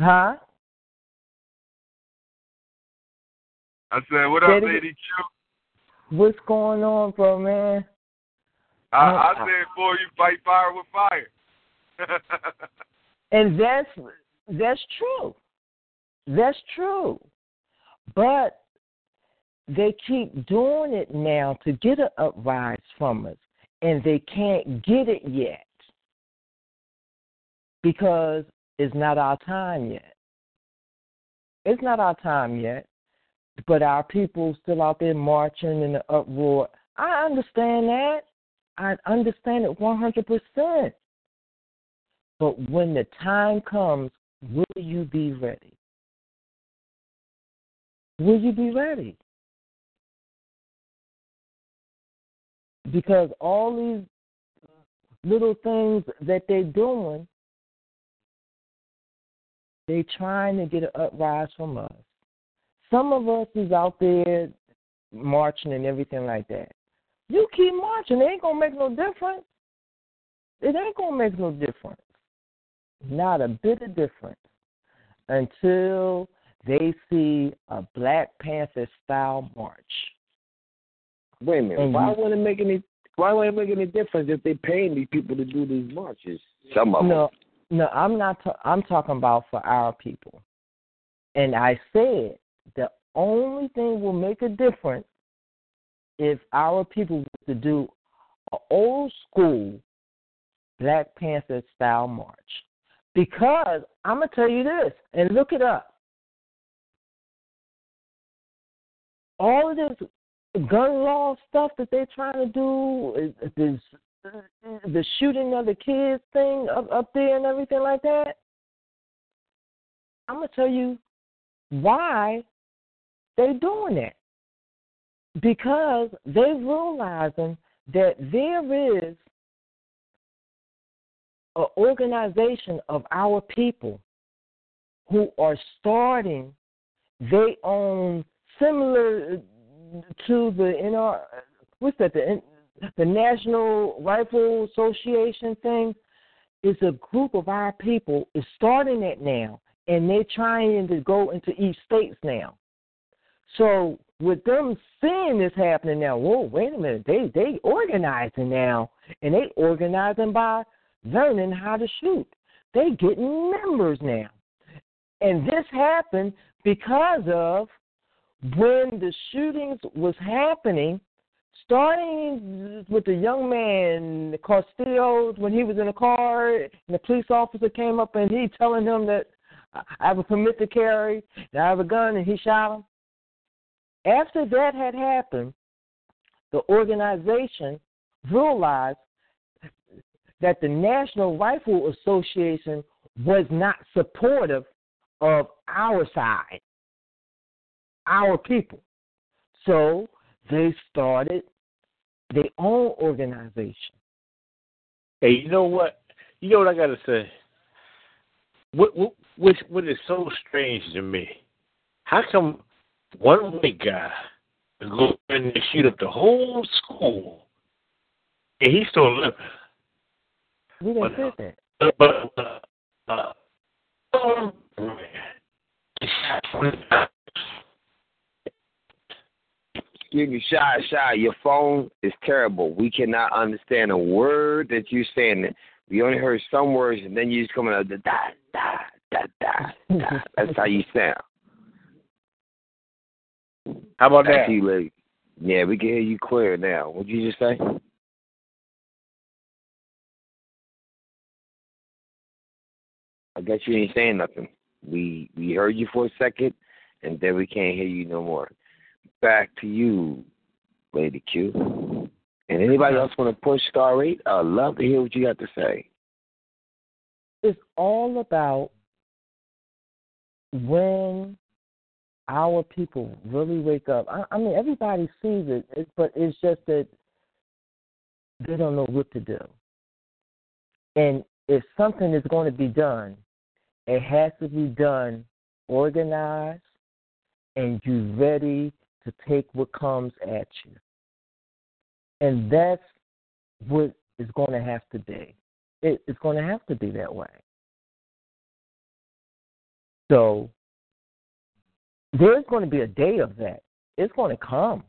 Huh? I said, what up, Say it again. Lady Q? What's going on, bro, man? I, Uh, I said, boy, you fight fire with fire. And that's that's true. That's true. But they keep doing it now to get an uprise from us, and they can't get it yet because it's not our time yet. It's not our time yet, but our people still out there marching in the uproar. I understand that. I understand it 100%. But when the time comes, will you be ready? Will you be ready? Because all these little things that they're doing, they're trying to get an uprise from us. Some of us is out there marching and everything like that. You keep marching, it ain't gonna make no difference. It ain't gonna make no difference. Not a bit of difference until they see a Black Panther style march. Wait a minute. And why you- wouldn't it make any? Why would it make any difference if they're paying these people to do these marches? Some of No, no, I'm not. Ta- I'm talking about for our people. And I said the only thing will make a difference if our people were to do an old school Black Panther style march. Because I'm gonna tell you this, and look it up. All of this gun law stuff that they're trying to do, this the shooting of the kids thing up, up there and everything like that. I'm gonna tell you why they're doing that. Because they're realizing that there is an organization of our people who are starting their own similar to the NR what's that the the National Rifle Association thing is a group of our people is starting it now and they're trying to go into each states now. So with them seeing this happening now, whoa, wait a minute, they they organizing now and they organizing by learning how to shoot. They getting members now. And this happened because of when the shootings was happening, starting with the young man Castillo when he was in a car and the police officer came up and he telling him that I have a permit to carry, I have a gun, and he shot him. After that had happened, the organization realized that the National Rifle Association was not supportive of our side, our people. So they started their own organization. Hey, you know what? You know what I got to say? What, what what what is so strange to me? How come one white guy can go in and shoot up the whole school, and he's still living? We didn't say that. But, but uh, uh, oh. Excuse me, Shy, Shy, your phone is terrible. We cannot understand a word that you're saying. We only heard some words, and then you just coming out da da da da da. That's how you sound. How about Back that? to you, lady. Yeah, we can hear you clear now. What'd you just say? I guess you ain't saying nothing. We we heard you for a second, and then we can't hear you no more. Back to you, Lady Q. And anybody else want to push star eight? I'd love to hear what you got to say. It's all about when our people really wake up. I, I mean, everybody sees it, but it's just that they don't know what to do. And if something is going to be done, it has to be done organized and you ready to take what comes at you. And that's what is going to have to be. It, it's going to have to be that way. So there's going to be a day of that. It's going to come.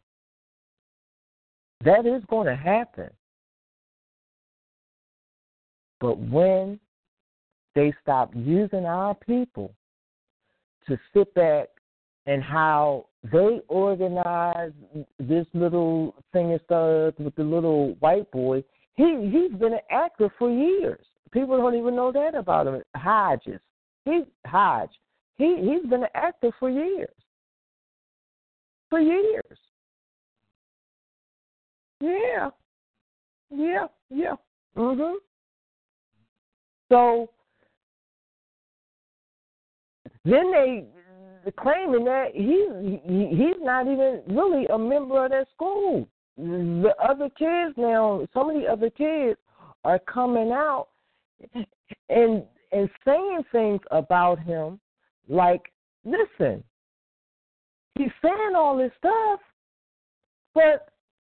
That is going to happen. But when they stop using our people to sit back and how they organize this little thing and stuff with the little white boy, he he's been an actor for years. People don't even know that about him. Hodges. He Hodge. He he's been an actor for years. For years. Yeah. Yeah, yeah. Mhm. So then they claiming that he, he he's not even really a member of that school. The other kids now, some of the other kids are coming out and and saying things about him like, listen, he's saying all this stuff, but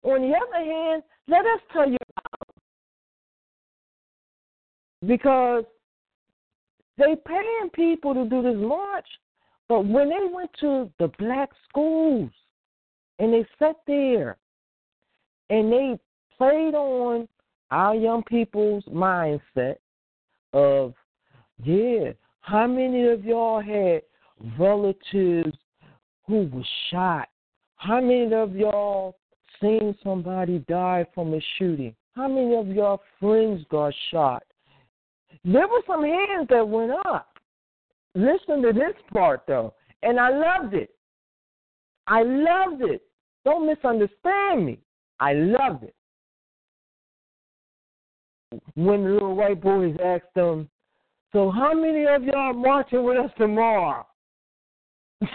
on the other hand, let us tell you about him. because they paying people to do this march, but when they went to the black schools and they sat there and they played on our young people's mindset of, yeah, how many of y'all had relatives who were shot? How many of y'all seen somebody die from a shooting? How many of y'all friends got shot? There were some hands that went up. Listen to this part though, and I loved it. I loved it. Don't misunderstand me. I loved it. When the little white boys asked them, So how many of y'all are marching with us tomorrow?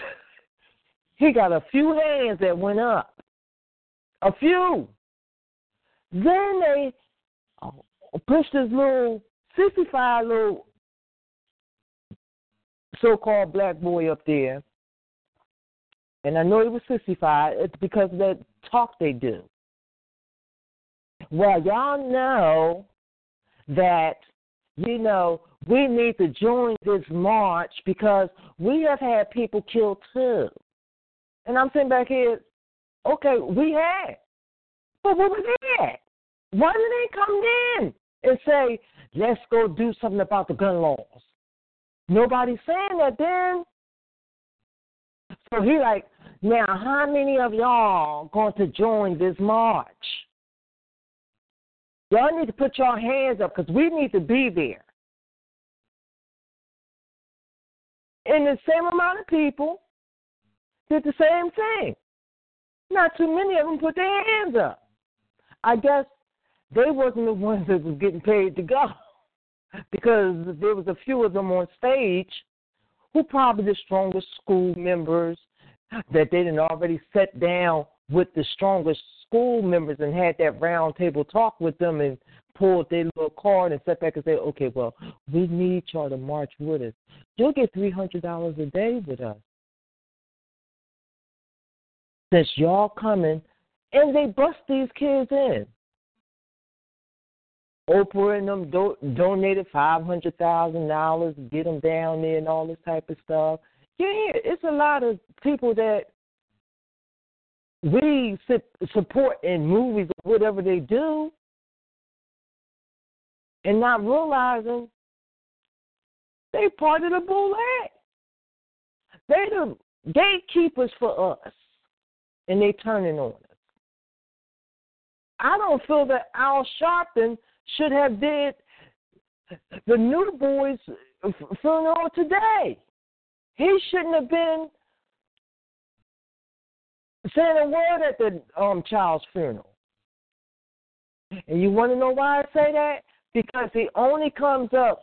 he got a few hands that went up. A few. Then they uh, pushed this little 65 little so called black boy up there. And I know he was 65. It's because of that talk they do. Well, y'all know that, you know, we need to join this march because we have had people killed too. And I'm sitting back here, okay, we had. But what was that? Why did they come in and say, let's go do something about the gun laws? Nobody's saying that then. So he like, now how many of y'all going to join this march? Y'all need to put your hands up because we need to be there. And the same amount of people did the same thing. Not too many of them put their hands up. I guess they wasn't the ones that was getting paid to go. because there was a few of them on stage who probably the strongest school members that they didn't already set down with the strongest school members and had that round table talk with them and pulled their little card and sat back and said, okay, well, we need y'all to march with us. You'll get $300 a day with us. Since y'all coming, and they bust these kids in. Oprah and them do- donated five hundred thousand dollars, get them down there and all this type of stuff. Yeah, it's a lot of people that we support in movies or whatever they do, and not realizing they part of the bullet. They the gatekeepers for us, and they turning on us. I don't feel that Al Sharpton should have did the new boys funeral today. He shouldn't have been saying a word at the um, child's funeral. And you want to know why I say that? Because he only comes up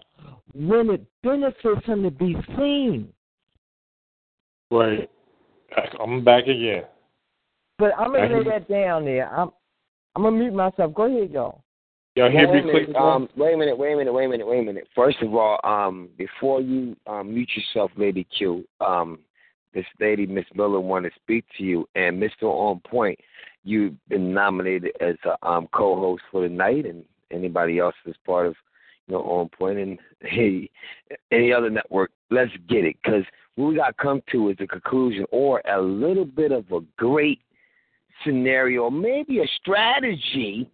when it benefits him to be seen. Right. I'm back again. But I'm gonna lay that down there. I'm I'm gonna mute myself. Go ahead, y'all. Y'all hear wait, me a minute, um, wait a minute, wait a minute, wait a minute, wait a minute. First of all, um, before you um, mute yourself, Lady Q, um, this lady, Miss Miller, want to speak to you. And Mr. On Point, you've been nominated as a um, co-host for the night, and anybody else is part of you know On Point and hey, any other network. Let's get it, because what we got to come to is a conclusion or a little bit of a great scenario, maybe a strategy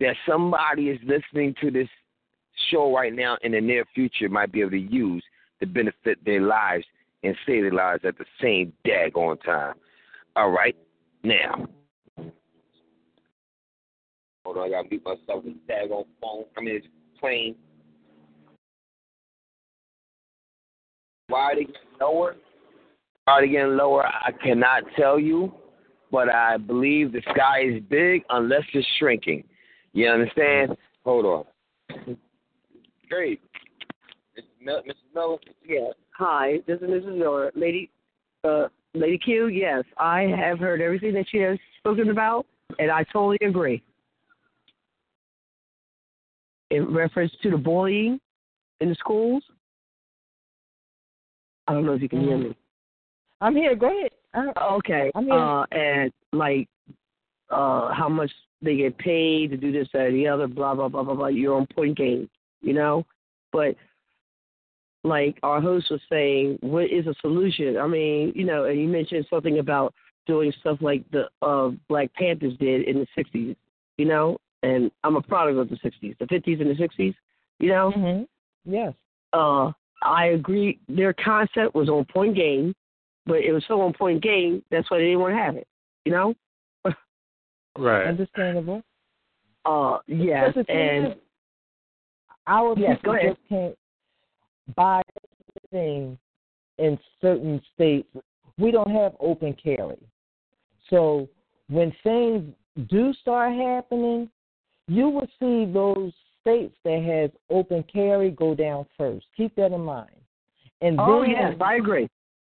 that somebody is listening to this show right now in the near future might be able to use to benefit their lives and their lives at the same daggone time. All right, now. Hold on, I gotta mute myself with the daggone phone. I mean, it's plane. Why are they getting lower? Why are they getting lower? I cannot tell you, but I believe the sky is big unless it's shrinking. You understand? Hold on. Great. Mrs. Miller? Yes. Hi, this is Mrs. Miller. Lady uh Lady Q, yes. I have heard everything that she has spoken about and I totally agree. In reference to the bullying in the schools. I don't know if you can hear me. I'm here. Go ahead. Uh, Okay. I'm here. Uh, and like uh how much they get paid to do this, that, or the other, blah, blah, blah, blah, blah. Your own point game, you know? But like our host was saying, what is a solution? I mean, you know, and you mentioned something about doing stuff like the uh Black Panthers did in the sixties, you know? And I'm a product of the sixties, the fifties and the sixties, you know? hmm Yes. uh I agree their concept was on point game, but it was so on point game, that's why they didn't want to have it. You know? Right. Understandable. Uh yes, But the thing and is, our Yes, people go ahead. just can't buy things in certain states. We don't have open carry. So when things do start happening, you will see those states that has open carry go down first. Keep that in mind. And Oh then yes, I agree.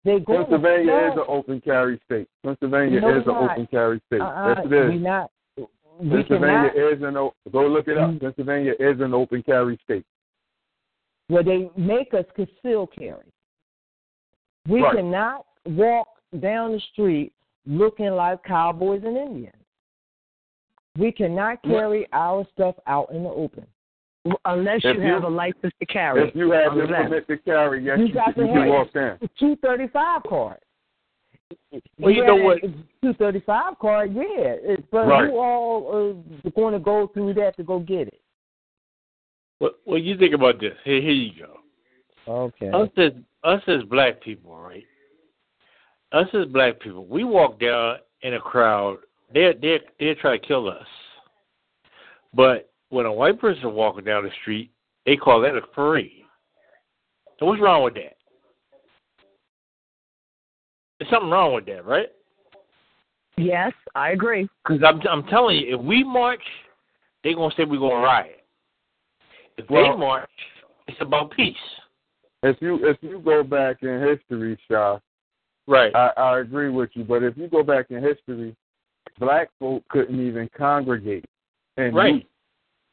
they go Pennsylvania is an open carry state. Pennsylvania No, is an open carry state. uh, yes, it we not we Pennsylvania cannot is an o- go look it up. Mm. Pennsylvania is an open carry state. Where they make us conceal carry. We Right. cannot walk down the street looking like cowboys and Indians. We cannot carry our stuff out in the open. Unless you, you- have a license to carry. If you have Unless- permit to carry, yes, You you, got to can have walk. Two thirty five card. Well, you know what? Two thirty five card, yeah. But Right. who all uh, are going to go through that to go get it? Well, well, you think about this. Here, here you go. Okay. Us as us as black people, right? Us as black people, we walk down in a crowd. They they they try to kill us. But when a white person walking down the street, they call that a parade. So what's wrong with that? There's something wrong with that, right? Yes, I agree. Because I'm I'm telling you, if we march, they're gonna say we're gonna riot. If Well- they march, It's about peace. If you if you go back in history, Shaw, Right. I, I agree with you. But if you go back in history, black folk couldn't even congregate and Right. meet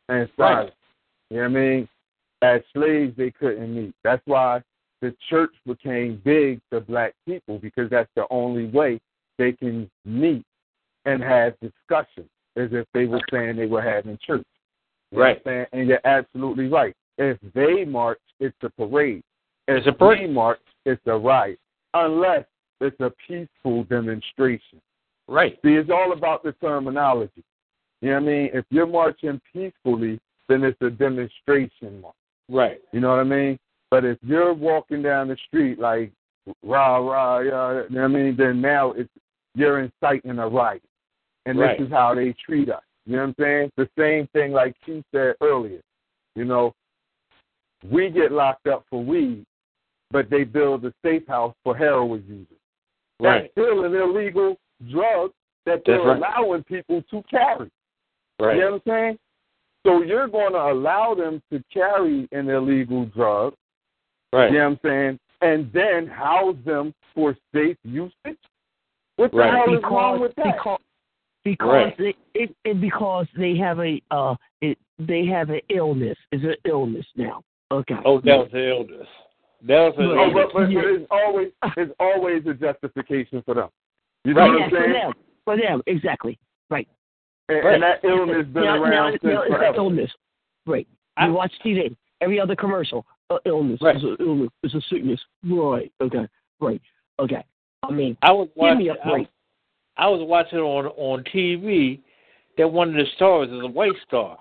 and Right. You know what I mean? As slaves, they couldn't meet. That's why the church became big to black people because that's the only way they can meet and have discussion, as if they were saying they were having church. You know what I'm Right. saying? And you're absolutely right. If they march, it's a parade. If It's a parade. we march, it's a riot. Unless it's a peaceful demonstration. Right. See, it's all about the terminology. You know what I mean? If you're marching peacefully, then it's a demonstration march. Right. You know what I mean? But if you're walking down the street like rah rah, yeah, you know what I mean, then now it's you're inciting a riot, and Right. this is how they treat us. You know what I'm saying? The same thing like she said earlier. You know, we get locked up for weed, but they build a safe house for heroin users. That's still an illegal drug that they're right. allowing people to carry. Right. You know what I'm saying? So you're going to allow them to carry an illegal drug. Right. You know what I'm saying? And then house them for safe usage. What the Right. hell is because wrong with that? because because Right. they it, it because they have a uh it they have an illness. It's an illness now. Okay. Oh, that was an illness. That was the Oh, Oh, illness. but, but, Yeah. but it's always it's always a justification for them. You know Right, what I'm for saying? them. For them, exactly. Right. And, Right. and that illness been now, around now, since now it's an forever. illness. Right. I- You watch TV. Every other commercial, uh, illness. Right. It's an illness. It's a sickness. Right. Okay. Right. Okay. I mean, I was give me a I, was, break. I was watching on on TV that one of the stars is a white star.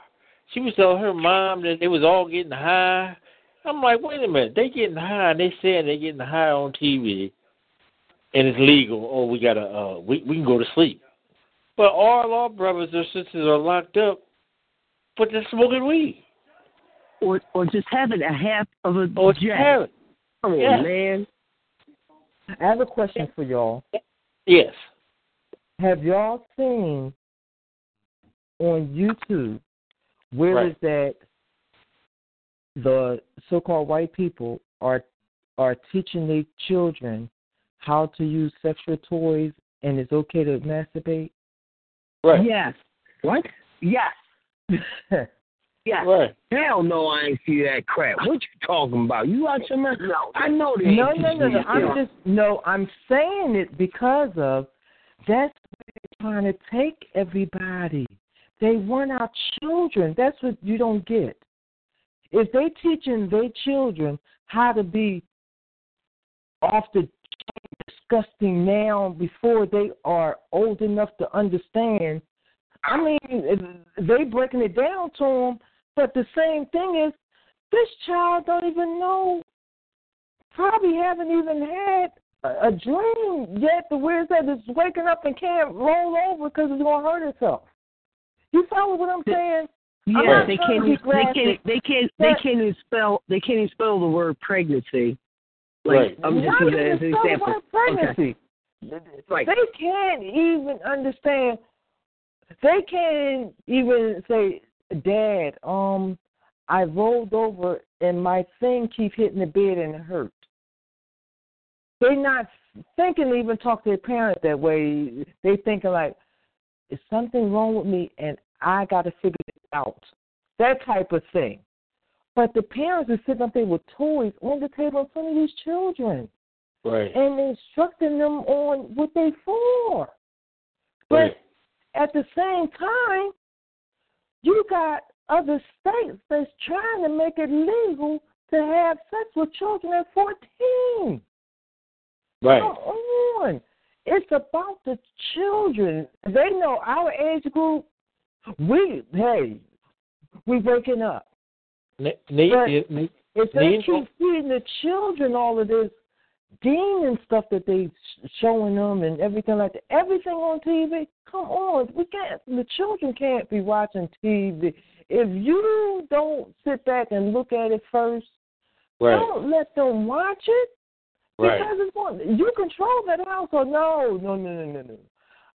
She was telling her mom that they was all getting high. I'm like, wait a minute, they getting high and they saying they getting high on TV, and it's legal. Oh, we gotta, uh, we we can go to sleep. But all our brothers and sisters are locked up, but they're smoking weed. Or or just having a half of a Oh, it's jet. parent. Come on, Yeah. man. I have a question for y'all. Yes. Have y'all seen on YouTube where Right. is that the so-called white people are are teaching their children how to use sexual toys and it's okay to masturbate? Right. Yes. What? Yes. Yes. Right. Hell no, I ain't see that crap. What you talking about? You watching that? No. I know they No, no, no, no. I'm just no. I'm saying it because of that's what they're trying to take everybody. They want our children. That's what you don't get. If they teaching their children how to be off the disgusting now before they are old enough to understand, I mean, they breaking it down to them. But the same thing is, this child don't even know probably haven't even had a, a dream yet the weird it's that it's waking up and can't roll over because it's going to hurt itself. You follow what I'm saying? I'm Yeah, they can't. They can't. They can't. They can't even spell. They can't even spell the word pregnancy. Like, Right. I'm just using even that as an spell example. word pregnancy. Right. They can't even understand. They can't even say, "Dad, um, I rolled over and my thing keep hitting the bed and it hurt." They're not thinking to even talk to their parents that way. They thinking like, "Is something wrong with me?" and I got to figure it out. That type of thing. But the parents are sitting up there with toys on the table in front of these children Right. and instructing them on what they for. But Right. at the same time, you got other states that's trying to make it legal to have sex with children at 14. Right. Come on. It's about the children. They know our age group, we, hey, we waking up. Ne- ne- ne- If they keep feeding the children all of this demon stuff that they sh- showing them and everything like that, everything on TV, come on, we can't. The children can't be watching TV. If you don't sit back and look at it first, right. don't let them watch it Right. because it's going. You control that house or No, no, no, no, no, no.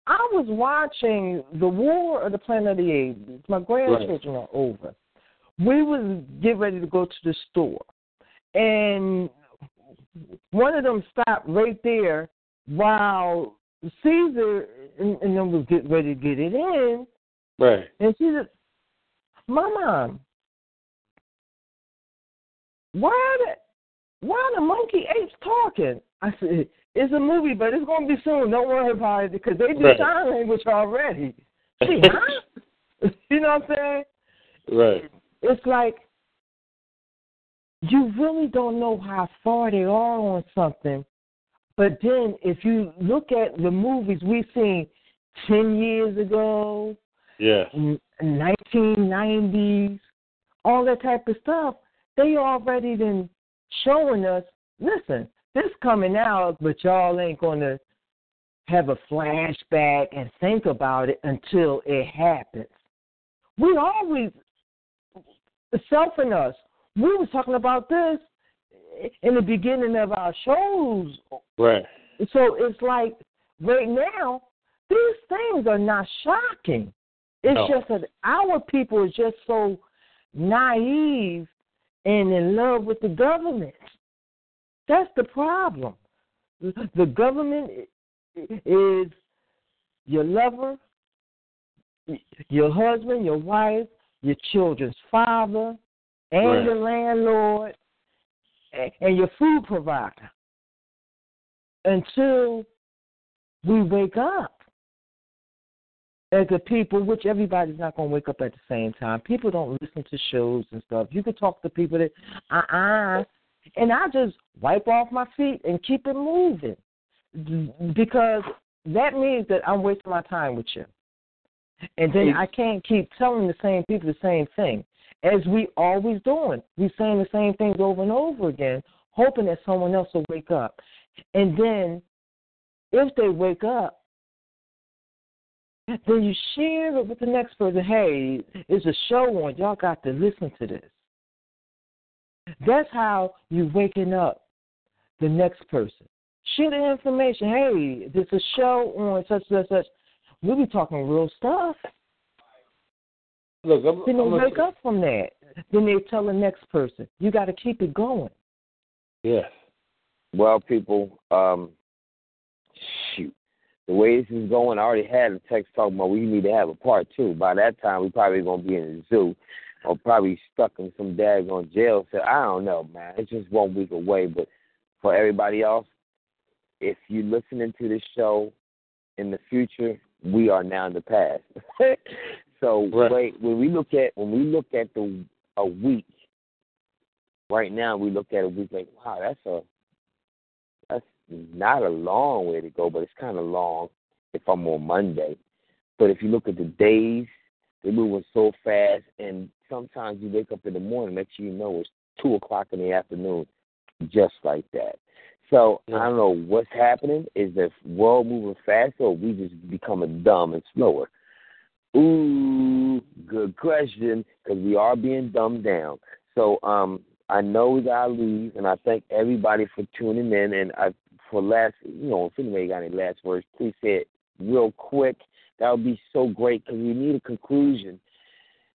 I was watching the War of the Planet of the Apes. My grandchildren are over. we was getting ready to go to the store, and one of them stopped right there while Caesar and, and them was getting ready to get it in. Right. And she said, Mama, why are why are the monkey apes talking? I said, it's a movie, but it's going to be soon. Don't worry about it because they do Right. sign language already. See, huh? you know what I'm saying? Right. It's like you really don't know how far they are on something. But then if you look at the movies we've seen 10 years ago, Yeah. n- 1990s, all that type of stuff, they already been showing us, listen, this coming out, but y'all ain't going to have a flashback and think about it until it happens. We always, self and us, we was talking about this in the beginning of our shows Right. so it's like right now, these things are not shocking. It's No. just that our people are just so naive and in love with the government. That's the problem. The government is your lover, your husband, your wife, your children's father, and Right. your landlord, and your food provider until we wake up as a people, which everybody's not going to wake up at the same time. People don't listen to shows and stuff. You can talk to people that, uh uh and I just wipe off my feet and keep it moving because that means that I'm wasting my time with you. And then I can't keep telling the same people the same thing as we always doing. We saying the same things over and over again, hoping that someone else will wake up. And then if they wake up, then you share it with the next person. Hey, it's a show on. Y'all got to listen to this. That's how you waking up the next person. Share the information. Hey, there's a show on such such such. We'll be talking real stuff. Look, I'm, Then they I'm wake up from that. Then they tell the next person. You got to keep it going. Yeah. Well, people, um, shoot, the way this is going, I already had a text talking about we need to have a part two. By that time, we probably gonna be in the zoo, or probably stuck in some daggone jail. So I don't know, man. It's just one week away. But for everybody else, if you're listening to this show in the future, we are now in the past. so Right. wait, when we look at when we look at the a week, right now we look at a week like, wow, that's a not a long way to go, but it's kind of long if I'm on Monday. But if you look at the days, they're moving so fast, and sometimes you wake up in the morning, next thing you know, it's two o'clock in the afternoon, just like that. So I don't know what's happening. Is the world moving faster, or we just becoming dumb and slower? Ooh, good question, because we are being dumbed down. So um, I know we gotta leave, and I thank everybody for tuning in. And I, for last, you know, if anybody got any last words, please say it real quick. That would be so great because we need a conclusion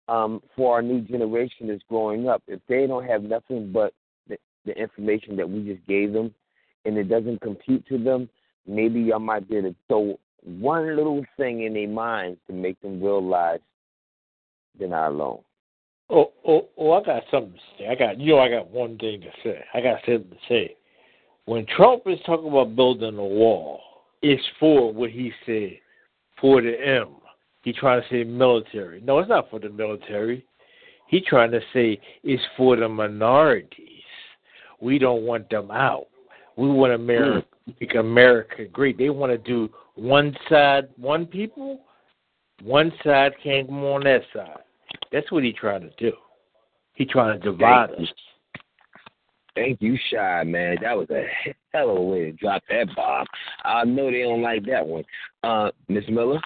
um, for our new generation that's growing up. If they don't have nothing but the, the information that we just gave them, and it doesn't compute to them, maybe y'all might be able to throw one little thing in their minds to make them realize they're not alone. Oh, oh, oh! I got something to say. I got, you know, I got one thing to say. I got something to say. When Trump is talking about building a wall, it's for what he said, for the M. He trying to say military. No, it's not for the military. He trying to say it's for the minorities. We don't want them out. We want America make America great. They want to do one side, one people. One side can't come on that side. That's what he trying to do. He trying to divide us. Thank you, Shy, man. That was a hell of a way to drop that bomb. I know they don't like that one. Uh, Miss Miller?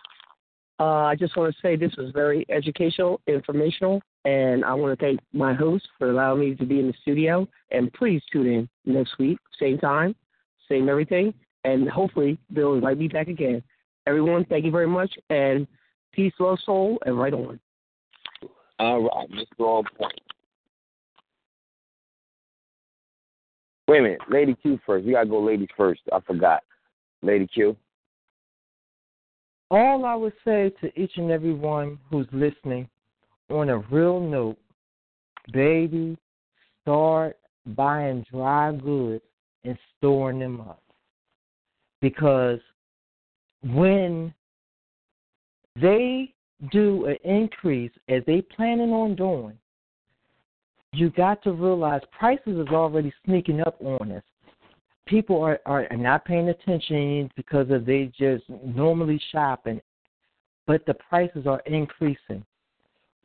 Uh, I just want to say this was very educational, informational, and I want to thank my host for allowing me to be in the studio. And please tune in next week, same time, same everything, and hopefully Bill will invite me back again. Everyone, thank you very much, and peace, love, soul, and right on. All right, let's go on point. Wait a minute, Lady Q first. We gotta go ladies first. I forgot. Lady Q. All I would say to each and every one who's listening, on a real note, baby, start buying dry goods and storing them up. Because when they do an increase as they planning on doing, you got to realize prices is already sneaking up on us. People are, are not paying attention because of they just normally shopping, but the prices are increasing.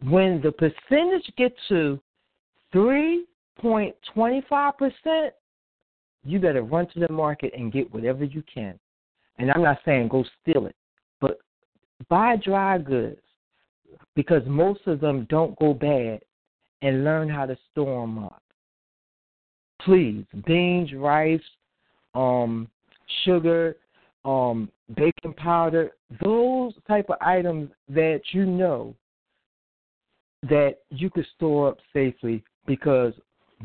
When the percentage get to three point twenty five percent, you better run to the market and get whatever you can. And I'm not saying go steal it, but buy dry goods because most of them don't go bad and learn how to store them up. Please, beans, rice, um, sugar, um, baking powder, those type of items that you know that you could store up safely because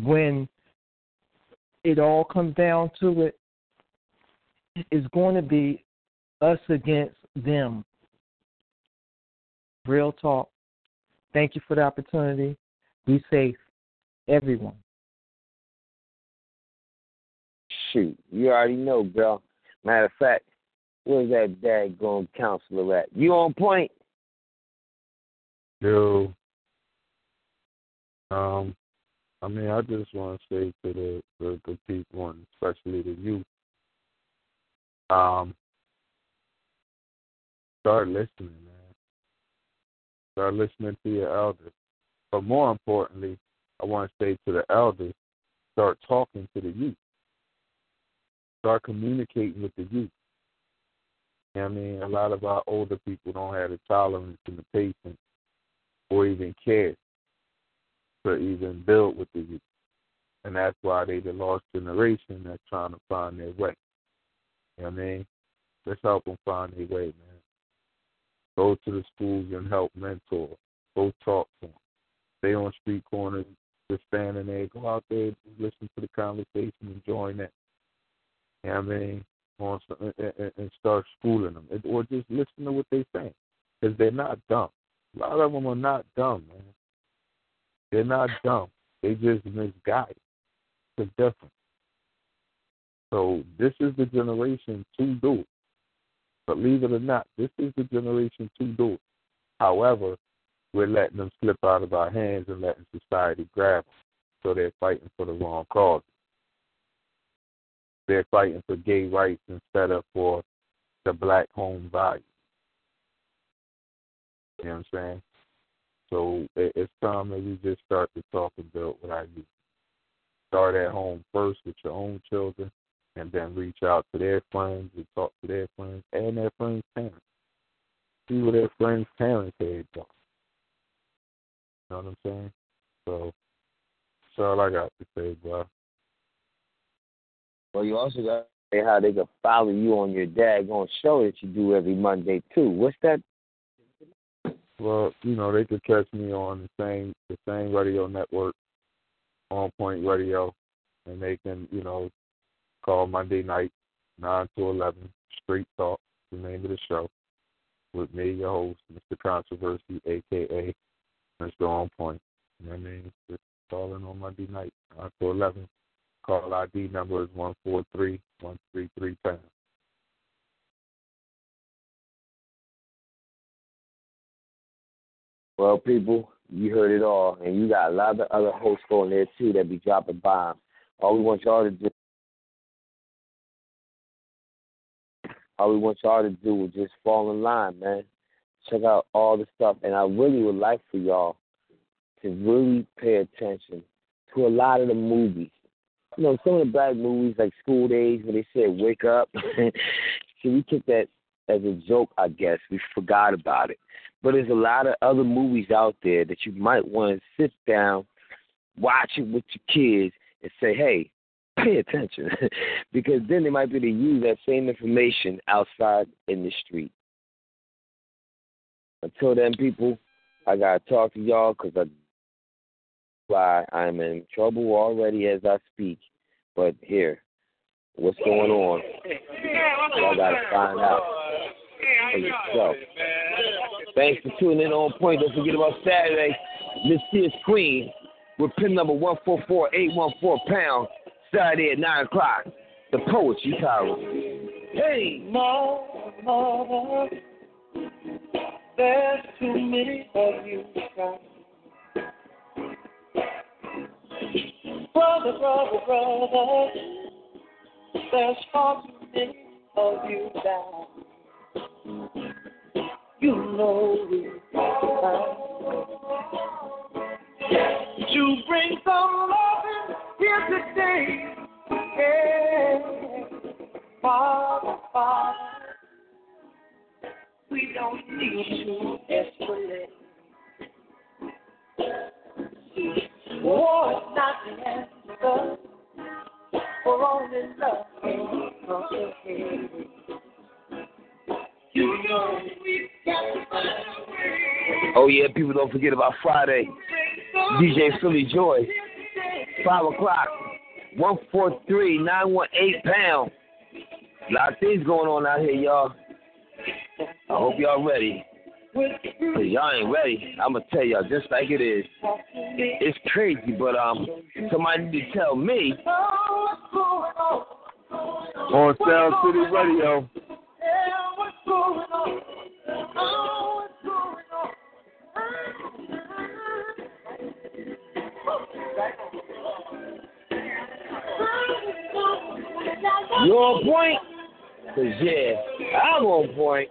when it all comes down to it, it's going to be us against them. Real talk. Thank you for the opportunity. Be safe, everyone. Shoot, you already know, bro. Matter of fact, where's that daggone counselor at? You on point? Yo, um, I mean, I just want to say to the, the the people, and especially the youth, um, start listening, man. Start listening to your elders. But more importantly, I want to say to the elders, start talking to the youth. Start communicating with the youth. I mean, a lot of our older people don't have the tolerance and the patience or even care to even build with the youth. And that's why they the lost generation that's trying to find their way. You know what I mean? Let's help them find their way, man. Go to the schools and help mentor. Go talk to them. Stay on street corners, just standing there. Go out there, listen to the conversation, and join that. You know what I mean? On, and, and start schooling them, or just listen to what they're saying, because they're not dumb. A lot of them are not dumb, man. They're not dumb. They just misguided. It's different. So this is the generation to do it. Believe it or not, this is the generation to do it. However, we're letting them slip out of our hands and letting society grab them. So they're fighting for the wrong cause. They're fighting for gay rights instead of for the black home value. You know what I'm saying? So it's time that we just start to talk build what I use. Start at home first with your own children, and then reach out to their friends and talk to their friends and their friends' parents. See what their friends' parents had done. Know what I'm saying? So that's all I got to say, bro. Well, you also got to say how they can follow you on your daggone show that you do every Monday too. What's that? Well, you know they could catch me on the same the same radio network, On Point Radio, and they can you know call Monday night nine to eleven. Street Talk, the name of the show, with me, your host, Mr. Controversy, aka Mr. On Point. You know what I mean? Just calling on Monday night to eleven. Call ID number is one four three one three three pound. Well, people, you heard it all, and you got a lot of other hosts on there too that be dropping bombs. All we want y'all to do, all we want y'all to do is just fall in line, man. Check out all the stuff, and I really would like for y'all to really pay attention to a lot of the movies. You know, some of the black movies like School Daze, where they said "Wake Up." so we took that as a joke, I guess. We forgot about it. But there's a lot of other movies out there that you might want to sit down, watch it with your kids, and say, hey, pay attention. because then they might be able to use that same information outside in the street. Until then, people, I gotta talk to y'all because I why I'm in trouble already as I speak. But here, what's going on? Y'all gotta find out for yourself. Thanks for tuning in on point. Don't forget about Saturday, Miss Fierce Queen with pin number one four four eight one four pound. Saturday at nine o'clock. The Poetry Tower. Hey, mama, there's too many of you. Brother, brother, brother, there's far too many of you down. You know we to bring some love here today. Yeah. Father, Father, we don't need. War is not the answer, for only love can complicate. You know we've got to find a way. Oh yeah, people don't forget about Friday. DJ Philly Joy. Five o'clock. One four three nine one eight pound. A lot of things going on out here, y'all. I hope y'all ready. Cause y'all ain't ready. I'ma tell y'all just like it is. It's crazy, but um, somebody need to tell me. On Sound City Radio. You on point? Cause yeah, I'm on point.